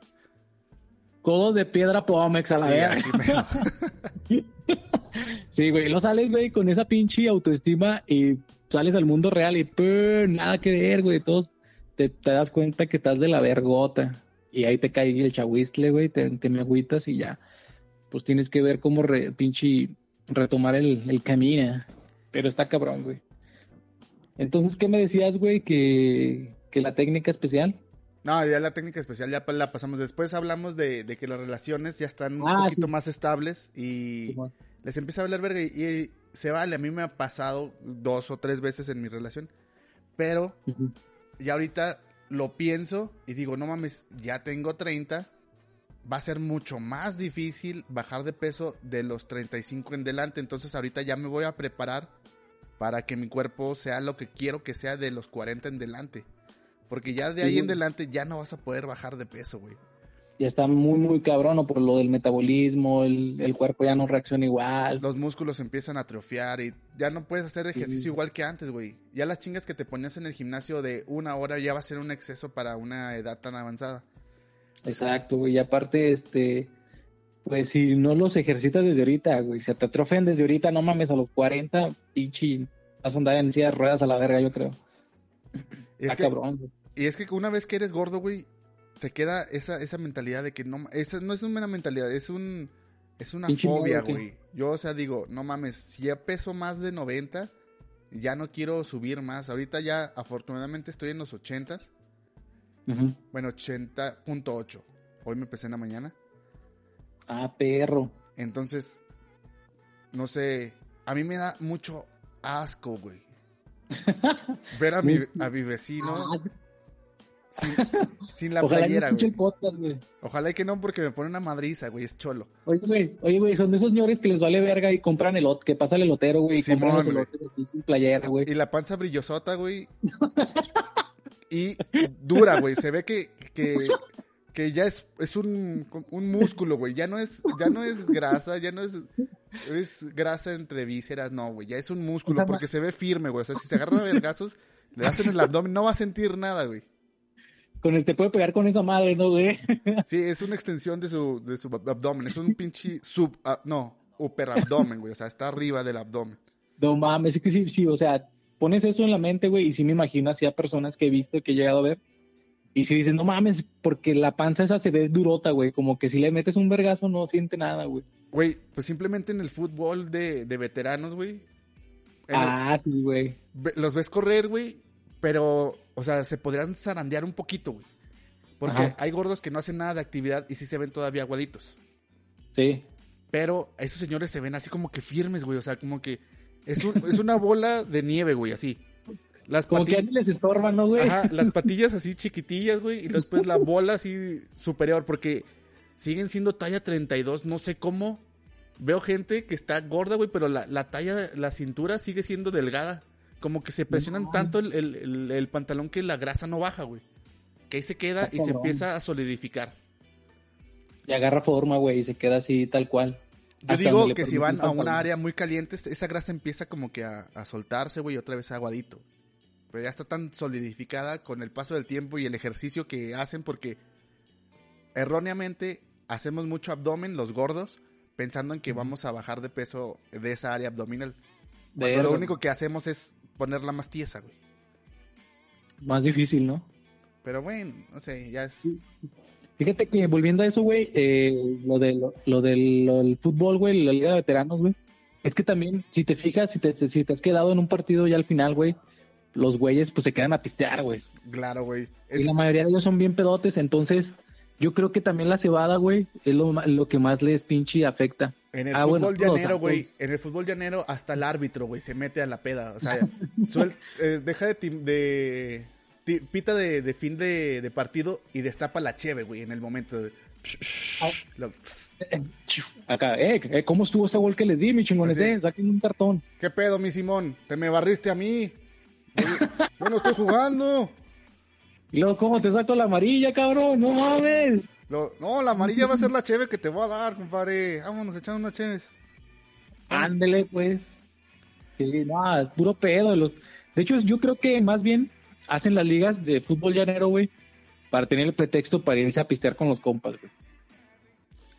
Codos de piedra Pomex a la Sí, verga. Sí, güey, lo sales, güey, con esa pinche autoestima y sales al mundo real y ¡pum! nada que ver, güey, todos te, te das cuenta que estás de la vergota y ahí te cae el chahuistle, güey, te, te me agüitas y ya, pues tienes que ver cómo re- pinche retomar el, el camino, pero está cabrón, güey. Entonces, ¿qué me decías, güey, que, que la técnica especial? No, ya la técnica especial ya la pasamos. Después hablamos de, de que las relaciones ya están un Ah, poquito sí. más estables y les empieza a hablar verga y, y se vale. A mí me ha pasado dos o tres veces en mi relación, pero Ujú. ya ahorita lo pienso y digo, no mames, ya tengo 30, va a ser mucho más difícil bajar de peso de los 35 en delante, entonces ahorita ya me voy a preparar para que mi cuerpo sea lo que quiero que sea de los 40 en delante. Porque ya de ahí Sí. en delante ya no vas a poder bajar de peso, güey. Ya está muy, muy cabrón, ¿no? por lo del metabolismo, el, el cuerpo ya no reacciona igual. Los músculos empiezan a atrofiar y ya no puedes hacer ejercicio Sí. igual que antes, güey. Ya las chingas que te ponías en el gimnasio de una hora ya va a ser un exceso para una edad tan avanzada. Exacto, güey. Y aparte, este, pues si no los ejercitas desde ahorita, güey, se te atrofian desde ahorita, no mames, a los 40, pinche, vas a andar en silla de ruedas a la verga, yo creo. Es Está que- cabrón, güey. Y es que una vez que eres gordo, güey, te queda esa, esa mentalidad de que no, esa no es una mentalidad, es un, es una Pinche fobia, güey. Yo, o sea, digo, no mames, si ya peso más de 90, ya no quiero subir más. Ahorita ya, afortunadamente, estoy en los 80, Ujú. bueno, 80.8. Hoy me pesé en la mañana. Ah, perro. Entonces, no sé, a mí me da mucho asco, güey. Ver a mi, a mi vecino Ah, sin, sin la ojalá playera, güey. el podcast, güey. Ojalá y que no, porque me pone una madriza, güey, es cholo. Oye, güey, oye, güey, son de esos señores que les vale verga y compran elot, que pasa el elotero, güey, y Simón, compran los güey. elotes sin playera, güey. Y la panza brillosota, güey. Y dura, güey. Se ve que, que, que ya es, es un, un músculo, güey. Ya no es, ya no es grasa, ya no es, es grasa entre vísceras, no, güey. Ya es un músculo O sea, porque se ve firme, güey. O sea, si se agarra a vergazos, le das en el abdomen, no va a sentir nada, güey. Con el te puede pegar con esa madre, ¿no, güey? Sí, es una extensión de su, de su abdomen. Es un pinche sub, ah, no, upper abdomen, güey. O sea, está arriba del abdomen. No mames, es que sí, sí, o sea, pones eso en la mente, güey, y sí me imagino así a personas que he visto, que he llegado a ver. Y si dices, no mames, porque la panza esa se ve durota, güey. Como que si le metes un vergazo no siente nada, güey. Güey, pues simplemente en el fútbol de, de veteranos, güey. el- Ah, sí, güey. los ves correr, güey, pero, o sea, se podrían zarandear un poquito, güey. Porque Ajá. hay gordos que no hacen nada de actividad y sí se ven todavía aguaditos. Sí. Pero esos señores se ven así como que firmes, güey. O sea, como que es, un- es una bola de nieve, güey, así. Las Como que a patillas, ti les estorba, ¿no, güey? ajá, las patillas así chiquitillas, güey. Y después la bola así superior. Porque siguen siendo talla 32. No sé cómo. Veo gente que está gorda, güey, pero la, la talla, la cintura sigue siendo delgada. Como que se presionan No. tanto el, el- el- el pantalón que la grasa no baja, güey. Que ahí se queda Está y se empieza a solidificar. Y agarra forma, güey, y se queda así, tal cual. Yo Hasta digo que si van a una área muy caliente, esa grasa empieza como que a, a soltarse, güey, y otra vez aguadito. Pero ya está tan solidificada con el paso del tiempo y el ejercicio que hacen porque erróneamente hacemos mucho abdomen los gordos pensando en que vamos a bajar de peso de esa área abdominal. Cuando lo único que hacemos es ponerla más tiesa, güey. Más difícil, ¿no? Pero bueno, no sé, ya es... Fíjate que volviendo a eso, güey, eh, lo, de, lo, lo del lo del fútbol, güey, la liga de veteranos, güey, es que también, si te fijas, si te, si te has quedado en un partido ya al final, güey, los güeyes pues se quedan a pistear, güey. Claro, güey. Y la mayoría de ellos son bien pedotes, entonces yo creo que también la cebada, güey, es lo, lo que más les pinche afecta. En el Ah, bueno, fútbol todos, llanero, güey, todos. en el fútbol llanero hasta el árbitro, güey, se mete a la peda. O sea, suel- eh, deja de, tim- de ti- pita de, de fin de, de partido y destapa la cheve, güey, en el momento. de- Ah. Lo- Acá, eh, eh, ¿cómo estuvo ese gol que les di, mi chingones? Eh, saquen un cartón. ¿Qué pedo, mi Simón? ¿Te me barriste a mí? Yo, yo no estoy jugando. Y luego, ¿cómo te saco la amarilla, cabrón? No mames. Lo- no, la amarilla va a ser la cheve que te voy a dar, compadre. Vámonos, echamos unas cheves. Ándele, pues. Sí, no, es puro pedo. Los... De hecho, yo creo que más bien hacen las ligas de fútbol llanero, güey, para tener el pretexto para irse a pistear con los compas, güey.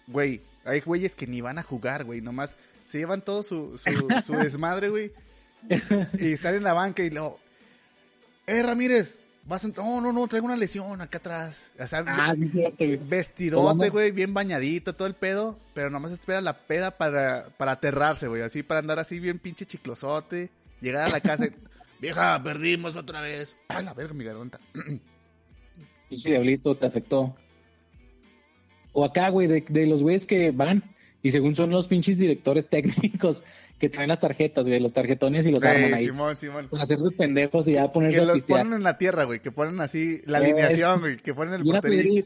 Güey, hay güeyes que ni van a jugar, güey, nomás se llevan todo su, su, su desmadre, güey. Y están en la banca y luego, eh, Ramírez, vas a... No, no, no, traigo una lesión acá atrás. O sea, Ah, sí, vestidote, güey, bien bañadito, todo el pedo, pero nomás espera la peda para, para aterrarse, güey, así para andar así bien pinche chiclosote, llegar a la casa y, vieja, perdimos otra vez. A la verga, mi garganta. Pinche diablito, te afectó. O acá, güey, de, de los güeyes que van y según son los pinches directores técnicos que traen las tarjetas, güey, los tarjetones y los arman ahí. Simón, Simón. Para hacer sus pendejos y ya ponerse Que los ponen en la tierra, güey, que ponen así la Es- alineación, güey, que ponen el güey.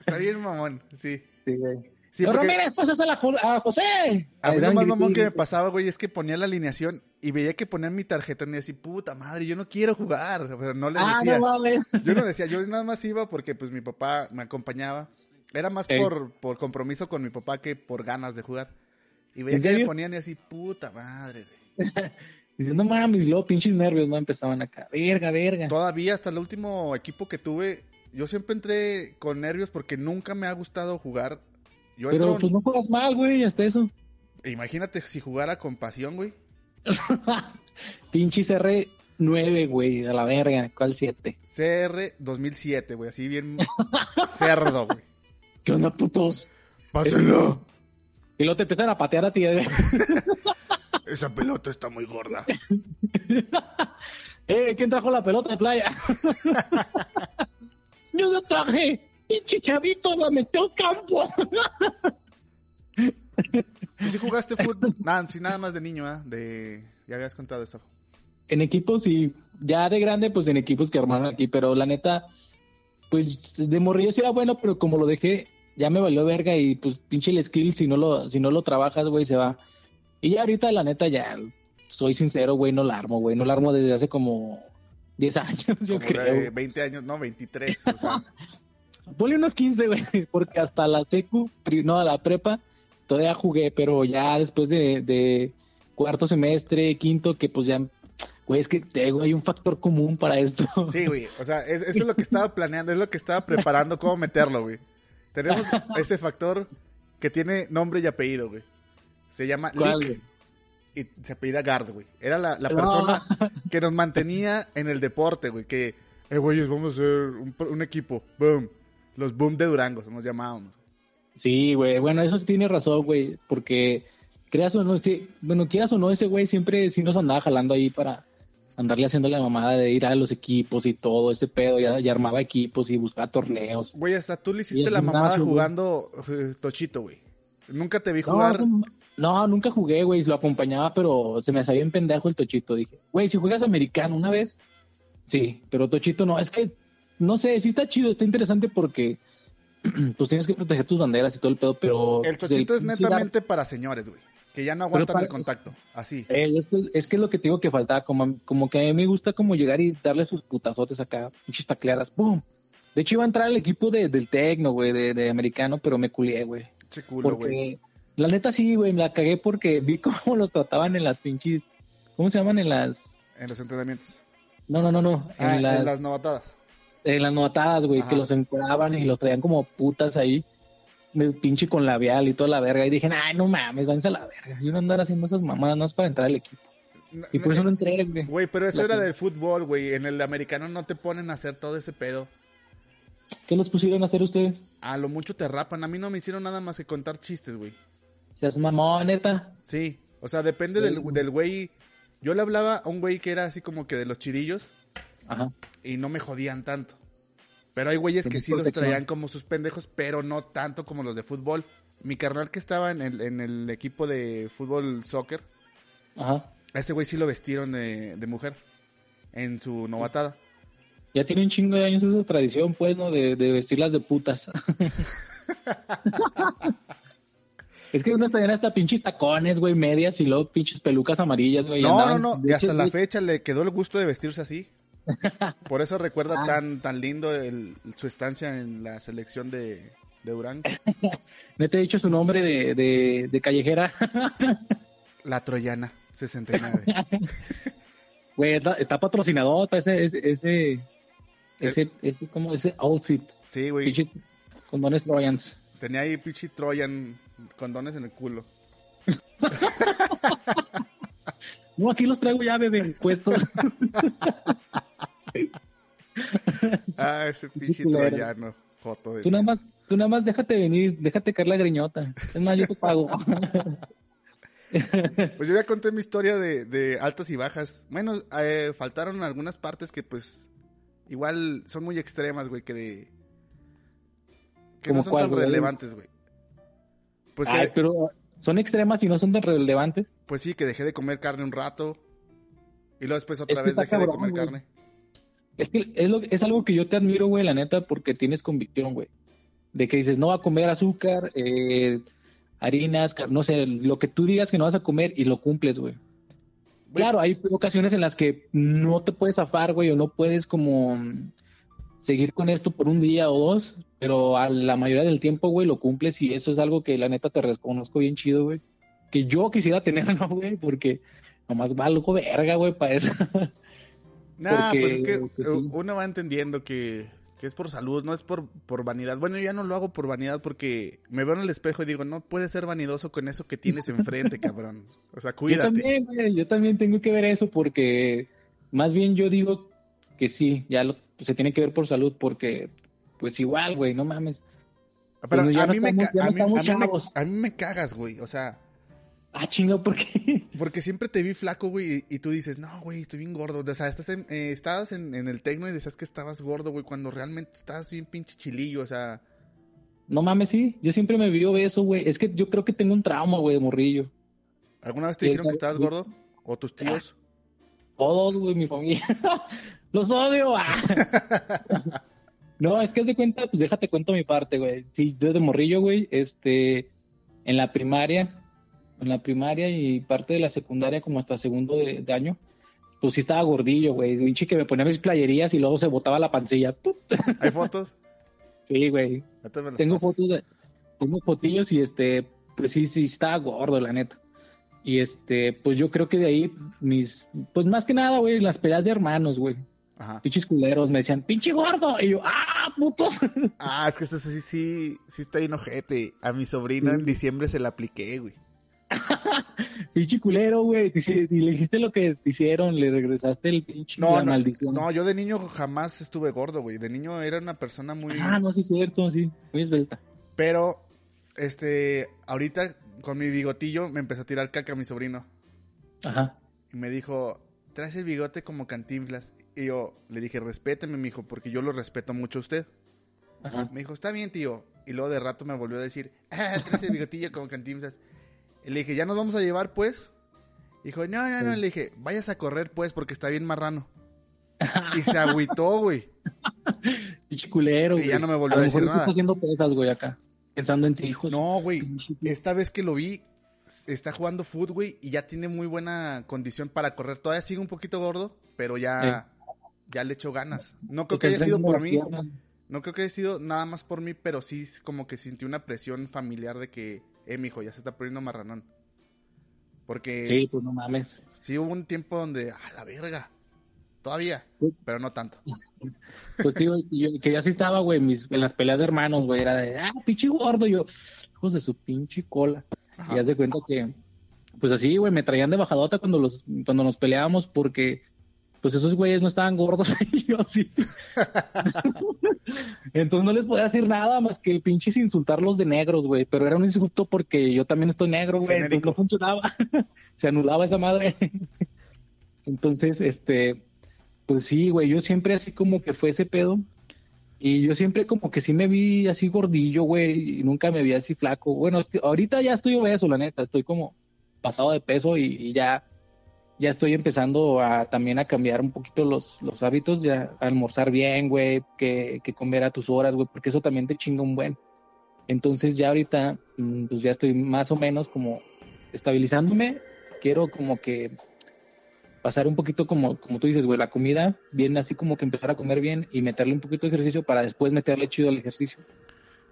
Está bien, mamón, sí. Sí, güey. Sí, no, porque pues a, la, Jo- a José. a mí lo más mamón que me pasaba, güey, es que ponía la alineación y veía que ponían mi tarjeta y decía, puta madre, yo no quiero jugar, pero no les Ah, decía. no mames. Yo no decía, yo nada más iba porque pues mi papá me acompañaba. Era más por, por compromiso con mi papá que por ganas de jugar. Y veía ¿En que serio? ponían y así, puta madre, güey. Dice, no mames, luego pinches nervios, ¿no? Empezaban acá. Verga, verga. Todavía hasta el último equipo que tuve, yo siempre entré con nervios porque nunca me ha gustado jugar. Yo Pero entro, pues no juegas mal, güey, hasta eso. imagínate si jugara con pasión, güey. Pinches R9, güey, a la verga. ¿Cuál 7? CR 2007, güey, así bien cerdo, güey. ¿Qué onda, putos? Pásenlo. Y luego te empiezan a patear a ti, güey. Esa pelota está muy gorda. Eh, ¿quién trajo la pelota de playa? Yo la traje. Pinche chavito la metió al campo. ¿Tú sí jugaste fútbol? Nada, sí, nada más de niño, ¿ah? De... Ya habías contado eso. en equipos y ya de grande, pues en equipos que armaron aquí, pero la neta, pues de morrillo sí era bueno, pero como lo dejé, ya me valió verga y pues pinche el skill, si no lo, si no lo trabajas, güey, se va. Y ya ahorita, la neta, ya soy sincero, güey, no la armo, güey, no la armo desde hace como 10 años, yo Como creo. de 20 años, no, 23. O sea, Ponle unos 15, güey, porque hasta la secu, no, a la prepa, todavía jugué, pero ya después de, de cuarto semestre, quinto, que pues ya, güey, es que te digo, hay un factor común para esto. sí, güey. O sea, es- eso es lo que estaba planeando, es lo que estaba preparando, cómo meterlo, güey. Tenemos ese factor que tiene nombre y apellido, güey. Se llama ¿Cuál, Lick. güey? y se apellida Gard, güey. Era la, la No. persona que nos mantenía en el deporte, güey. Que, eh, güeyes, vamos a hacer un, un equipo. Boom. Los Boom de Durango, nos llamábamos. Sí, güey. Bueno, eso sí tiene razón, güey. Porque, creas o no, sí, bueno, quieras o no, ese güey siempre sí nos andaba jalando ahí para andarle haciendo la mamada de ir a los equipos y todo ese pedo. Ya, ya armaba equipos y buscaba torneos. Güey, hasta tú le hiciste la mamada gimnasio, jugando eh, Tochito, güey. Nunca te vi No, jugar. no, no, nunca jugué, güey. Lo acompañaba, pero se me sabía en pendejo el Tochito. Dije, güey, si juegas americano una vez, sí, pero Tochito no. Es que, no sé, sí está chido, está interesante porque pues tienes que proteger tus banderas y todo el pedo, pero... El pues, Tochito es netamente para señores, güey. Que ya no aguantan para- el contacto. Así. Eh, es, que, es que es lo que te digo que faltaba, como, como que a mí me gusta como llegar y darle sus putazotes acá, pinches tacleadas, ¡pum! De hecho iba a entrar al equipo de, del Tecno, güey, de, de americano, pero me culié, güey. Che culo, güey. La neta sí, güey, me la cagué porque vi cómo los trataban en las pinches, ¿cómo se llaman? En las, En los entrenamientos. no, no, no, no, en, Ah, las, en las novatadas. en las novatadas, güey, que los encuadraban y los traían como putas ahí, me pinche con labial y toda la verga, y dije, ay, no mames, váyanse a la verga, yo no andar haciendo esas mamadas, no es para entrar al equipo. No, Y por no, eso no entré, güey. Güey, pero eso La era que- del fútbol, güey. En el americano no te ponen a hacer todo ese pedo. ¿Qué los pusieron a hacer ustedes? A lo mucho te rapan. A mí no me hicieron nada más que contar chistes, güey. Seas mamón, neta. Sí. O sea, depende del, del güey. Yo le hablaba a un güey que era así como que de los chidillos Ajá. y no me jodían tanto. Pero hay güeyes que sí los traían como sus pendejos, pero no tanto como los de fútbol. Mi carnal que estaba en el, en el equipo de fútbol soccer, Ajá. a ese güey sí lo vestieron de, de mujer en su novatada. Ya tiene un chingo de años esa tradición, pues, ¿no? De, de vestirlas de putas. es que unos traían hasta pinches tacones, güey, medias y luego pinches pelucas amarillas, güey. No, no, no. de Y hasta la fecha le quedó el gusto de vestirse así. Por eso recuerda Ah. tan, tan lindo el- su estancia en la selección de, de Durango. No te he dicho su nombre de, de, de callejera. La Troyana, 69. Güey, está, patrocinadota ese, ese, ese, ese, ese, como ese outfit. Sí, güey. Condones Trojans. Tenía ahí pinche Troyan condones en el culo. No, aquí los traigo ya, bebé, puestos. Ah, ese pinche troyano. Joto de Tú nada más, tú nada más déjate venir, déjate caer la greñota. Es más, yo te pago. Pues yo ya conté mi historia de, de altas y bajas. Bueno, eh, faltaron algunas partes que pues igual son muy extremas, güey, que de... Que no ¿Cómo son cuál, tan güey? relevantes, güey. Pues, Ay, que, pero son extremas y no son tan relevantes. pues sí, que dejé de comer carne un rato. Y luego después otra Es que vez dejé de comer güey. carne. Es que es, lo, es algo que yo te admiro, güey, la neta, porque tienes convicción, güey. De que dices, no va a comer azúcar, eh, harinas, no sé, lo que tú digas que no vas a comer y lo cumples, güey. Claro, hay ocasiones en las que no te puedes zafar, güey, o no puedes como seguir con esto por un día o dos, pero a la mayoría del tiempo, güey, lo cumples y eso es algo que la neta te reconozco bien chido, güey. Que yo quisiera tenerlo, güey, porque nomás valgo verga, güey, para eso. Nah, porque- pues es que sí. uno va entendiendo que, que es por salud, no es por, por vanidad. Bueno, yo ya no lo hago por vanidad porque me veo en el espejo y digo, no puedes ser vanidoso con eso que tienes enfrente, cabrón. O sea, Yo cuídate. también, güey, yo también tengo que ver eso porque más bien yo digo que sí, ya lo, se tiene que ver por salud porque pues igual, güey, no mames. Pero Pues a mí me cagas, güey. O sea, Ah, chinga, ¿por qué? porque siempre te vi flaco, güey, y, y tú dices, no, güey, estoy bien gordo. O sea, estás en, eh, estabas en, en el tecno y decías que estabas gordo, güey, cuando realmente estabas bien pinche chilillo. O sea, No mames, sí, yo siempre me vio eso, güey. Es que yo creo que tengo un trauma, güey, de morrillo. ¿alguna vez te dijeron que estabas gordo? ¿O tus tíos? Todos, güey, mi familia. Los odio. ah. no, es que haz de cuenta, pues déjate cuento mi parte, güey. Sí, yo de morrillo, güey, este, en la primaria, en la primaria y parte de la secundaria como hasta segundo de, de año, pues sí estaba gordillo, güey. Pinche que me ponía mis playerías y luego se botaba la pancilla. ¿Hay fotos? Sí, güey. Tengo pasas. fotos de, tengo fotillos y este, pues sí, sí estaba gordo, la neta. Y este, pues yo creo que de ahí mis, pues más que nada, güey, las peleas de hermanos, güey. Ajá. Pinches culeros me decían, pinche gordo. Y yo, ah, puto. Ah, es que esto sí, sí, sí está bien ojete. A mi sobrino Sí. en diciembre se la apliqué, güey. pinche culero, güey. Y le hiciste lo que te hicieron, le regresaste el pinche No, la no, maldición. no, yo de niño jamás estuve gordo, güey. De niño era una persona muy... Ah, no, sí es cierto, sí. Muy esbelta. Pero, este, ahorita con mi bigotillo me empezó a tirar caca mi sobrino. Ajá. Y me dijo, traes el bigote como cantinflas. Y yo le dije, respéteme, mijo, porque yo lo respeto mucho a usted. Ajá. Me dijo, está bien, tío. Y luego de rato me volvió a decir, ah, traes el bigotillo como cantinflas. Le dije, ¿ya nos vamos a llevar, pues? Dijo, no, no, no. Sí. Le dije, vayas a correr, pues, porque está bien marrano. Y se agüitó, güey. Pinche culero, Y güey. ya no me volvió a lo decir nada. Haciendo pesas, güey, acá. Pensando en ti, hijos. No, güey. Esta vez que lo vi, está jugando fútbol, güey, y ya tiene muy buena condición para correr. Todavía sigue un poquito gordo, pero ya, ya le echo ganas. No creo que haya sido por mí, no creo que haya sido nada más por mí, pero sí como que sentí una presión familiar de que, eh, mijo, ya se está poniendo marranón. Porque Sí, pues no mames. sí hubo un tiempo donde, ah, la verga, todavía, Sí. pero no tanto. Pues tío, yo, que ya sí estaba, güey, mis- en las peleas de hermanos, güey, era de, ah, pinche gordo, y yo, hijos de su pinche cola. Ajá. Y haz de cuenta que, pues así, güey, me traían de bajadota cuando los, cuando nos peleábamos porque, pues esos güeyes no estaban gordos y yo sí. Entonces no les podía decir nada más que el pinche insultarlos de negros, güey, pero era un insulto porque yo también estoy negro, güey, entonces no funcionaba. Se anulaba esa madre. Entonces, este, pues sí, güey, yo siempre así como que fue ese pedo. Y yo siempre como que sí me vi así gordillo, güey, y nunca me vi así flaco. Bueno, ahorita ya estoy obeso, la neta, estoy como pasado de peso y, y ya, ya estoy empezando a también a cambiar un poquito los, los hábitos, ya almorzar bien, güey, que, que comer a tus horas, güey, porque eso también te chinga un buen. Entonces ya ahorita, mm, pues ya estoy más o menos como estabilizándome. Quiero como que pasar un poquito como, como tú dices, güey, la comida, bien así como que empezar a comer bien y meterle un poquito de ejercicio para después meterle chido al ejercicio.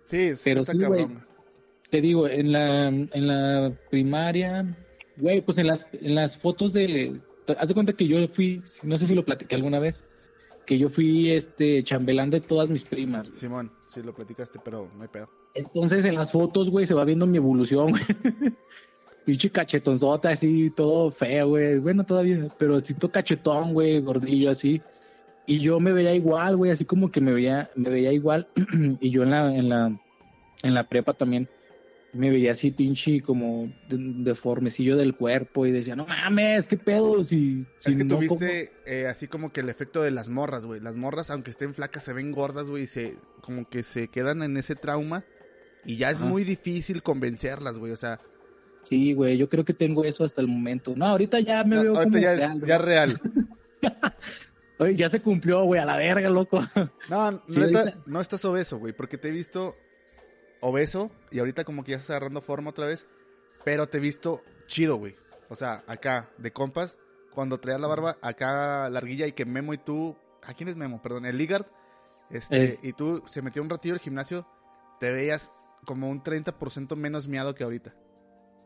Sí, sí Pero está sí, cabrón. Te digo, en la, en la primaria, güey, pues en las, en las fotos de, haz de cuenta que yo fui, no sé si lo platiqué alguna vez, que yo fui este chambelán de todas mis primas. güey. Simón, sí lo platicaste, pero no hay pedo. Entonces en las fotos, güey, se va viendo mi evolución, güey. Pinche cachetonzota, así, todo feo, güey. Bueno, todavía, pero todo cachetón, güey, gordillo, así. Y yo me veía igual, güey, así como que me veía, me veía igual. y yo en la, en la, en la prepa también me veía así pinche como de- deformecillo del cuerpo y decía, no mames, qué pedo, si, si es que no tuviste eh, así como que el efecto de las morras, güey. Las morras, aunque estén flacas, se ven gordas, güey, y se, como que se quedan en ese trauma. Y ya es Ajá. muy difícil convencerlas, güey. O sea, Sí, güey, yo creo que tengo eso hasta el momento. No, ahorita ya me no, veo ahorita como ya es real, ya güey. real. Oye, ya se cumplió, güey, a la verga, loco. No, Sí, no estás obeso, güey, porque te he visto obeso y ahorita como que ya estás agarrando forma otra vez. Pero te he visto chido, güey. O sea, acá, de compas, cuando traías la barba, acá larguilla y que Memo y tú. ¿A quién es Memo? Perdón, el Ligard. Este, Eh. y tú se metió un ratillo al gimnasio, te veías como un 30% menos miado que ahorita.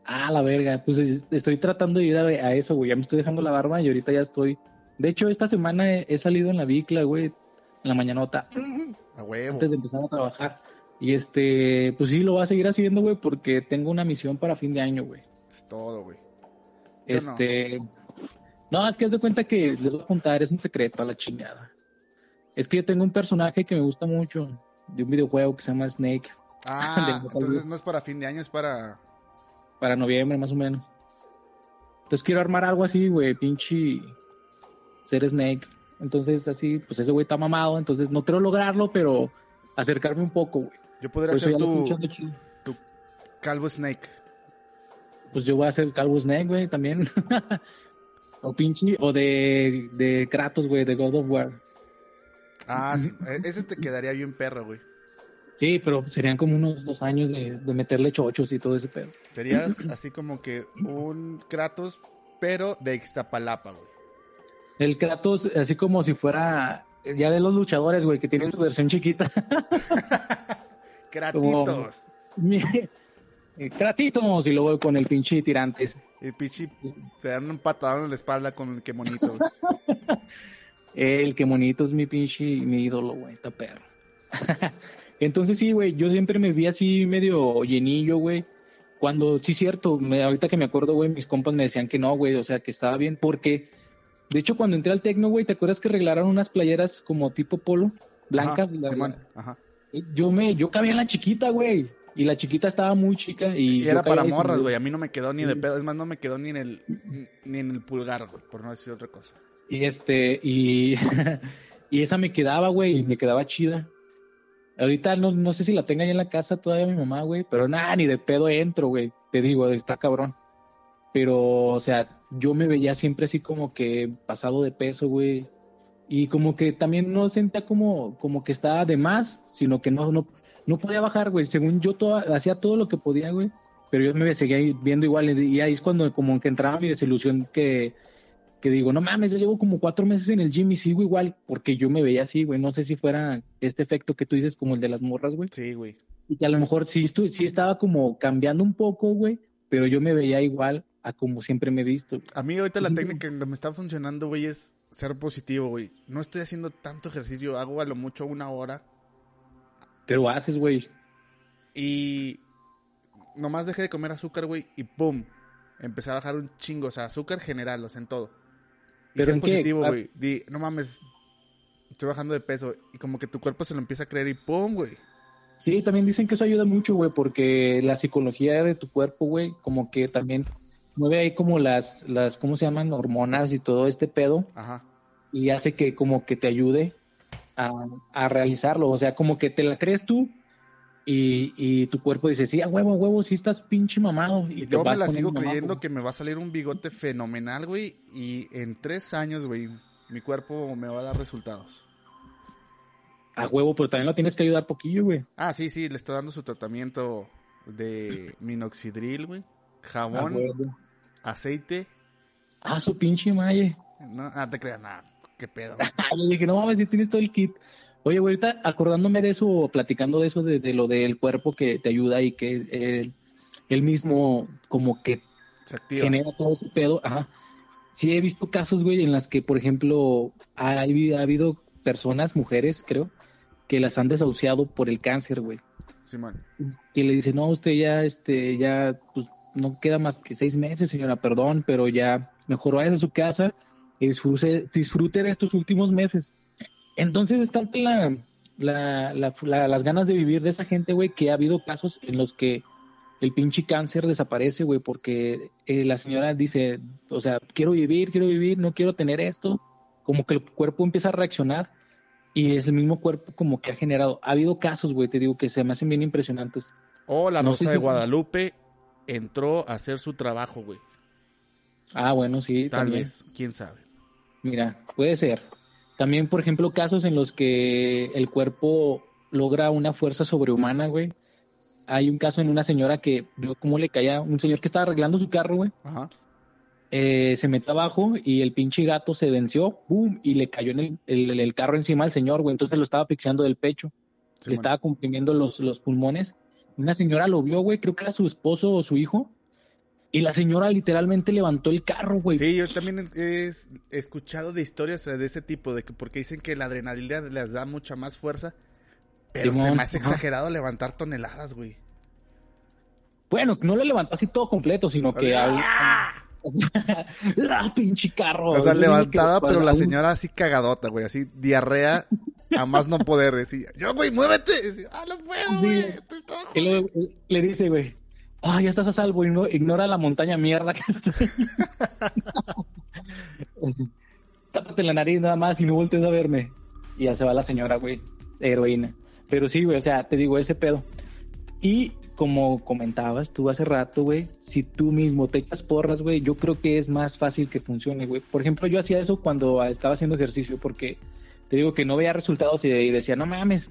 Ah, la verga, pues es- estoy tratando de ir a, a eso, güey. Ya me estoy dejando la barba y ahorita ya estoy. De hecho, esta semana he, he salido en la bicla, güey, en la mañanota, A huevo. antes de empezar a trabajar. Y este, pues sí, lo voy a seguir haciendo, güey, porque tengo una misión para fin de año, güey. Es todo, güey. No. Este. No. es que haz de cuenta que les voy a contar, es un secreto a la chingada. Es que yo tengo un personaje que me gusta mucho de un videojuego que se llama Snake Ah, entonces no es para fin de año, es para. para noviembre, más o menos. Entonces quiero armar algo así, güey, pinche ser Snake. Entonces, así, pues ese güey está mamado, entonces no quiero lograrlo, pero acercarme un poco, güey. Yo podría ser estoy tu, tu calvo Snake. Pues yo voy a hacer Calvo Snake, güey, también. o pinche, o de, de Kratos, güey, de God of War. Ah, sí, e- ese te quedaría bien perro, güey. Sí, pero serían como unos dos años de, de meterle chochos y todo ese pedo. Serías así como que un Kratos, pero de Ixtapalapa, güey. El Kratos, así como si fuera ya de los luchadores, güey, que tienen su versión chiquita. Eh, Kratitos, y luego con el pinche tirantes. Y pichi, te dan un patadón en la espalda con el que monito. El que monito es mi pinche, mi ídolo, güey, está perro. Entonces sí, güey, yo siempre me vi así medio llenillo, güey. cuando, sí, cierto, me, ahorita que me acuerdo, güey, mis compas me decían que no, güey, o sea, que estaba bien, porque, de hecho, cuando entré al tecno, güey, ¿te acuerdas que regalaron unas playeras como tipo polo, blancas? Ajá, La- Simón, ajá. Yo me, yo cabía en la chiquita, güey, y la chiquita estaba muy chica y... Era para morras, güey. A mí no me quedó ni de pedo. Es más, no me quedó ni en el, ni en el pulgar, güey, por no decir otra cosa. Y este, y, y esa me quedaba, güey, y me quedaba chida. Ahorita no, no sé si la tenga ahí en la casa todavía mi mamá, güey, pero nada, ni de pedo entro, güey. Te digo, está cabrón. Pero, o sea, yo me veía siempre así como que pasado de peso, güey. Y como que también no sentía como, como que estaba de más, sino que no, no, no podía bajar, güey. Según yo todo, hacía todo lo que podía, güey. Pero yo me seguía viendo igual. Y ahí es cuando como que entraba mi desilusión que, que digo, no mames, ya llevo como cuatro meses en el gym y sigo igual, porque yo me veía así, güey. No sé si fuera este efecto que tú dices como el de las morras, güey. Sí, güey. Y que a lo mejor sí, sí estaba como cambiando un poco, güey, pero yo me veía igual a como siempre me he visto. A mí ahorita la técnica que me está funcionando, güey, es ser positivo, güey. No estoy haciendo tanto ejercicio. Hago a lo mucho una hora. Pero haces, güey. Y nomás dejé de comer azúcar, güey, y pum. Empecé a bajar un chingo, o sea, azúcar general, o sea, en todo. Y ¿Pero ser en positivo, Ah. güey. Di, no mames, estoy bajando de peso. Y como que tu cuerpo se lo empieza a creer y pum, güey. Sí, también dicen que eso ayuda mucho, güey, porque la psicología de tu cuerpo, güey, como que también mueve ahí como las, las, ¿cómo se llaman? Hormonas y todo este pedo. Ajá. y hace que como que te ayude a, a realizarlo. O sea, como que te la crees tú y, y tu cuerpo dice, sí, a huevo, a huevo, sí estás pinche mamado. Y te Yo me la sigo mamado. creyendo que me va a salir un bigote fenomenal, güey. Y en tres años, güey, mi cuerpo me va a dar resultados. A huevo, pero también lo tienes que ayudar poquillo, güey. Ah, sí, sí, le estoy dando su tratamiento de minoxidril, güey. Jabón. Aceite. Ah, su pinche maye. No, ah, te creas, nada. ¿Qué pedo? Le dije, no mames, si tienes todo el kit. Oye, güey, ahorita acordándome de eso, platicando de eso, de, de lo del cuerpo que te ayuda y que él, él mismo como que Se activa. genera todo ese pedo. Ajá. Sí he visto casos, güey, en las que, por ejemplo, ha, ha habido personas, mujeres, creo, que las han desahuciado por el cáncer, güey. Simón. Que le dicen, no, usted ya, este, ya, pues, no queda más que seis meses, señora, perdón, pero ya mejor vaya a su casa y disfrute, disfrute de estos últimos meses. Entonces es tanta la, la, la- la- las ganas de vivir de esa gente, güey, que ha habido casos en los que el pinche cáncer desaparece, güey, porque eh, la señora dice, o sea, quiero vivir, quiero vivir, no quiero tener esto, como que el cuerpo empieza a reaccionar y es el mismo cuerpo como que ha generado. Ha habido casos, güey, te digo, que se me hacen bien impresionantes. O la No Rosa de Guadalupe entró a hacer su trabajo, güey. Ah, bueno, sí, Tal también. vez, quién sabe. Mira, puede ser. También, por ejemplo, casos en los que el cuerpo logra una fuerza sobrehumana, güey. Hay un caso en una señora que vio cómo le caía, un señor que estaba arreglando su carro, güey. Ajá. eh, se metió abajo y el pinche gato se venció, ¡pum! Y le cayó en el, el- el carro encima al señor, güey. Entonces lo estaba asfixiando del pecho. Le estaba comprimiendo los, los pulmones. Una señora lo vio, güey, creo que era su esposo o su hijo. Y la señora literalmente levantó el carro, güey. Sí, yo también he escuchado de historias de ese tipo, de que porque dicen que la adrenalina les da mucha más fuerza, pero se me hace ajá. exagerado levantar toneladas, güey. Bueno, no lo levantó así todo completo, sino que... ¡Ah! ¡Ah, pinche carro! O sea, levantada, pero la señora así cagadota, güey, así diarrea a más no poder. Decía, yo, güey, muévete. Ah, no puedo, güey. Y luego, le dice, güey, ah, ya estás a salvo, y no, ignora la montaña mierda que estoy. Tápate la nariz nada más y no voltees a verme. Y ya se va la señora, güey, heroína. Pero sí, güey, o sea, te digo, ese pedo. Y como comentabas tú hace rato, güey, si tú mismo te echas porras, güey, yo creo que es más fácil que funcione, güey. Por ejemplo, yo hacía eso cuando estaba haciendo ejercicio porque te digo que no veía resultados y, y decía, no mames,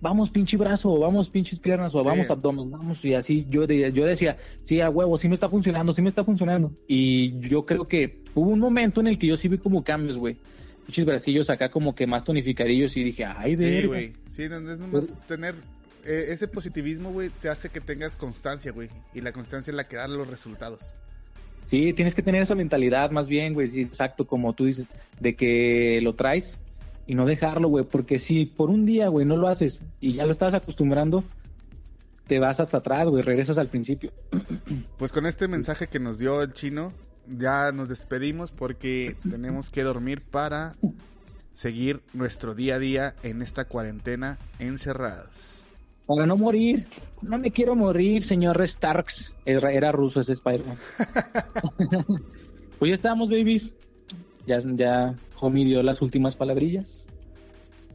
vamos pinche brazo, o vamos pinches piernas, o Sí. vamos abdomen, vamos, y así yo, de- yo decía, sí, a huevo, sí me está funcionando, sí me está funcionando. Y yo creo que hubo un momento en el que yo sí vi como cambios, güey. Pinches bracillos acá como que más tonificadillos y dije, ay, Sí, verga. güey. Sí, no, es nomás tener eh, ese positivismo, güey, te hace que tengas constancia, güey. Y la constancia es la que da los resultados. Sí, tienes que tener esa mentalidad más bien, güey, exacto, como tú dices, de que lo traes y no dejarlo, güey, porque si por un día, güey, no lo haces y ya lo estás acostumbrando, te vas hasta atrás, güey, regresas al principio. Pues con este mensaje que nos dio el chino, ya nos despedimos porque tenemos que dormir para seguir nuestro día a día en esta cuarentena encerrados. Para no morir. No me quiero morir, señor Starks. Era, era ruso ese Spider-Man. pues ya estamos, babies. Ya, ya Homie dio las últimas palabrillas.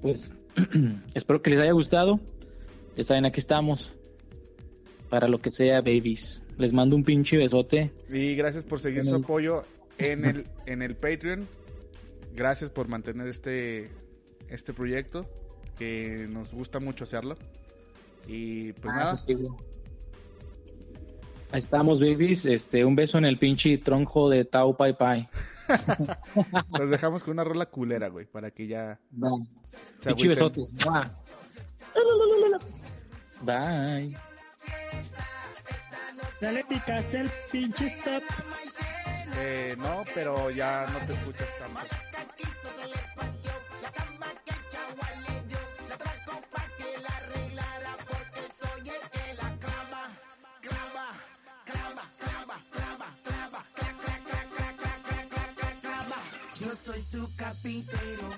Pues espero que les haya gustado. Ya saben, aquí estamos. Para lo que sea, babies. Les mando un pinche besote. Y gracias por seguir En su el- apoyo en el, en el Patreon. Gracias por mantener este, este proyecto, que nos gusta mucho hacerlo. Y pues Ah, nada, sí. Ahí estamos, babies. Este, un beso en el pinche tronco de Tau Pai Pai. los dejamos con una rola culera, güey, para que ya Bye. Pinche besote. Bye. Ya le picaste el pinche stop. Eh, no, pero ya no te escuchas tanto. Yo soy su carpintero,